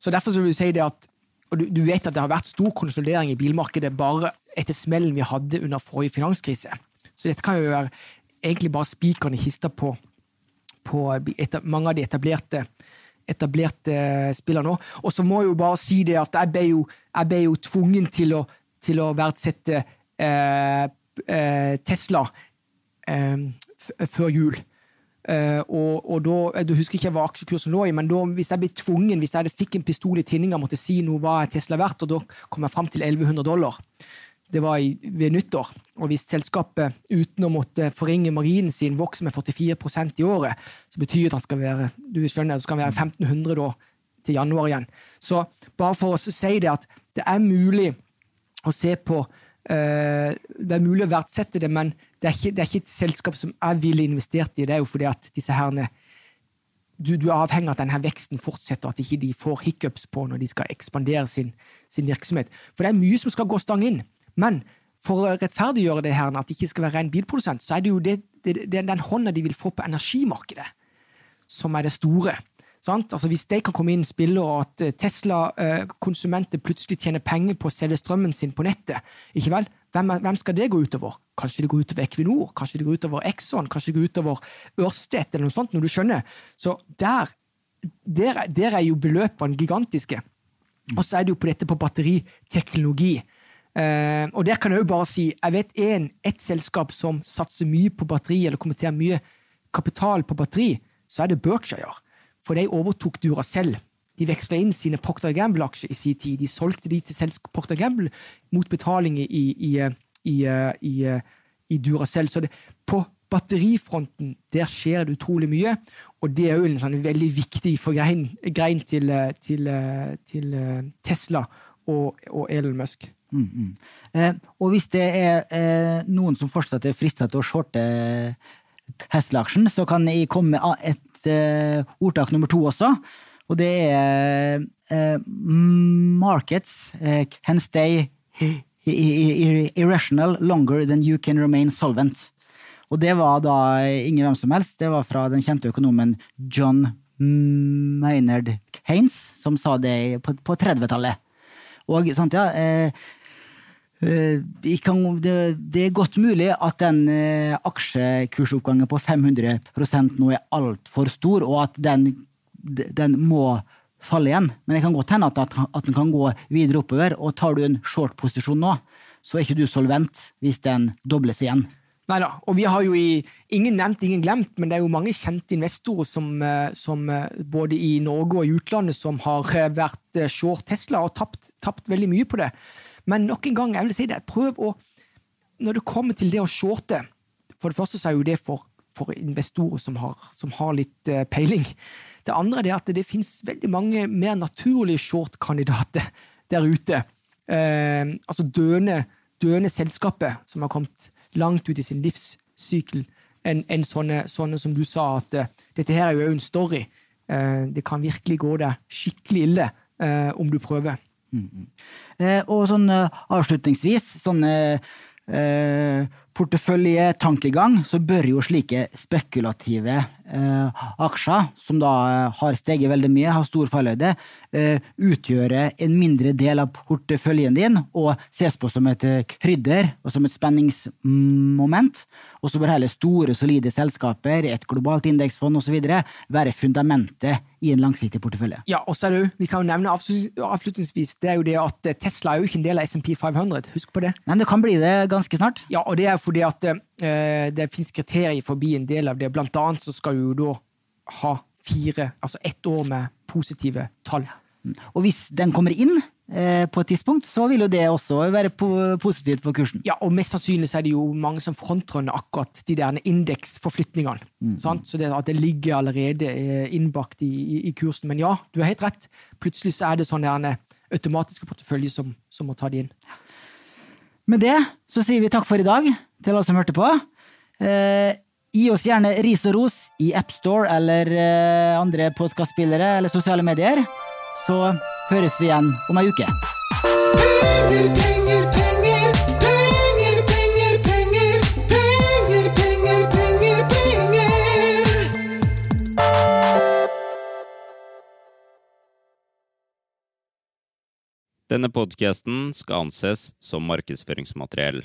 Så Derfor så vil jeg si det at og du, du, vet at det har vært stor konsolidering i bilmarkedet bare etter smellen vi hadde under forrige finanskrise. Så dette kan jo være egentlig bare spikeren i kista på, på etter, mange av de etablerte etablerte spiller nå. Og så må jeg jo bare si det at jeg ble jo, jeg ble jo tvungen til å, til å verdsette eh, eh, Tesla eh, før jul. Uh, og, og, da, Du husker ikke hva aksjekursen lå i, men da, hvis jeg ble tvungen, hvis jeg fikk en pistol i tinninga og måtte si noe hva er Tesla verdt, og da kom jeg fram til 1100 dollar. Det var i, ved nyttår. Og hvis selskapet uten å måtte forringe marinen sin vokser med 44% i året, så betyr det at han skal være du skjønner, det skal være 1500 da, til januar igjen. Så bare for å si det at det er mulig å se på uh, Det er mulig å verdsette det, men det er, ikke, det er ikke et selskap som jeg ville investert i. Det er jo fordi at disse herrene du, du, er avhengig av at denne veksten fortsetter, at ikke de får hiccups på når de skal ekspandere sin, sin, virksomhet. For det er mye som skal gå stang inn. Men for å rettferdiggjøre det her, at det ikke skal være ren bilprodusent, så er det jo det, det, det, den hånda de vil få på energimarkedet, som er det store. Altså Hvis de kan komme inn og spille, og at eh, Tesla-konsumenter eh, plutselig tjener penger på å selge strømmen sin på nettet, ikke vel? Hvem, hvem, skal det gå utover? Kanskje det går utover Equinor? Kanskje det går utover Exxon? Kanskje det går utover Ørsted? eller noe sånt, når du skjønner. Så der, der, der er jo beløpene gigantiske. Og så er det jo på dette på batteriteknologi. Uh, og der kan jeg jo bare si jeg vet en, et selskap som satser mye på batteri, eller kommenterer mye kapital på batteri, så er det Berkshire. For de overtok Duracell de veksla inn sine Procter Gamble-aksjer i sin tid. De solgte de til Procter Gamble mot betaling i, i, i, i, i Duracell. Så det, på batterifronten der skjer det utrolig mye, og det er jo en sånn veldig viktig grein til, til, til, Tesla og, og Elon Musk. Mm, mm. Eh, og hvis det er eh, noen som fortsatt er frista til å shorte Tesla-aksjen, så kan jeg komme med et eh, ordtak nummer to også. Og det er uh, Markets uh, can stay irrational longer than you can remain solvent. Og det var da ingen hvem som helst, det var fra den kjente økonomen John Maynard Keynes, som sa det på, på 30-tallet. Og sant, ja, eh, Eh, det, det er godt mulig at den eh, aksjekursoppgangen på 500% nå er altfor stor, og at den, den må falle igjen. Men det kan godt hende at, at, den kan gå videre oppover. Og tar du en short-posisjon nå, så er ikke du solvent hvis den dobles igjen. Nei. Og vi har jo i Ingen nevnt, ingen glemt, men det er jo mange kjente investorer som, eh, som eh, både i Norge og i utlandet som har eh, vært short Tesla og tapt, tapt veldig mye på det. Men nok en gang, jeg vil si det, prøv å Når det kommer til det å shorte For det første så er jo det for, for investorer som har, som har litt peiling. Det andre er at det finnes veldig mange mer naturlige short-kandidater der ute. Eh, altså døende, døende selskaper som har kommet langt ut i sin livssykkel enn en sånne, sånne, som du sa, at uh, dette her er jo en story. Uh, det kan virkelig gå deg skikkelig ille uh, om du prøver. Mm -hmm. og sånn avslutningsvis, sånn porteføljetankegang, så bør jo slike spekulative aksjer, som da har steget veldig mye, har stor fallhøyde, Eh, utgjøre en mindre del av porteføljen din og ses på som et eh, krydder og som et spenningsmoment. Og så bør heller store, solide selskaper, et globalt indeksfond osv. være fundamentet i en langsiktig portefølje. Ja, og så er det, jo, Vi kan jo nevne avslutningsvis det er jo det at eh, Tesla er jo ikke en del av SMP 500. Husk på det. Nei, Det kan bli det ganske snart. Ja, og det er fordi at eh, det finnes kriterier forbi en del av det. Blant annet så skal du jo da ha fire, altså ett år med positive tall. Og hvis den kommer inn eh, på et tidspunkt, så vil jo det også være po positivt for kursen. Ja, og mest sannsynlig så er det jo mange som frontrunner akkurat de der indeksforflytningene. Mm. Så det, at det ligger allerede eh, innbakt i, i, i, kursen. Men ja, du har helt rett. Plutselig så er det sånn der automatiske portefølje som, som må ta de inn. Med det så sier vi takk for i dag til alle som hørte på. Eh, Gi oss gjerne ris og ros i AppStore eller eh, andre podkastspillere eller sosiale medier. Så høres vi igjen om ei uke. Penger, penger, penger. Denne podkasten skal anses som markedsføringsmateriell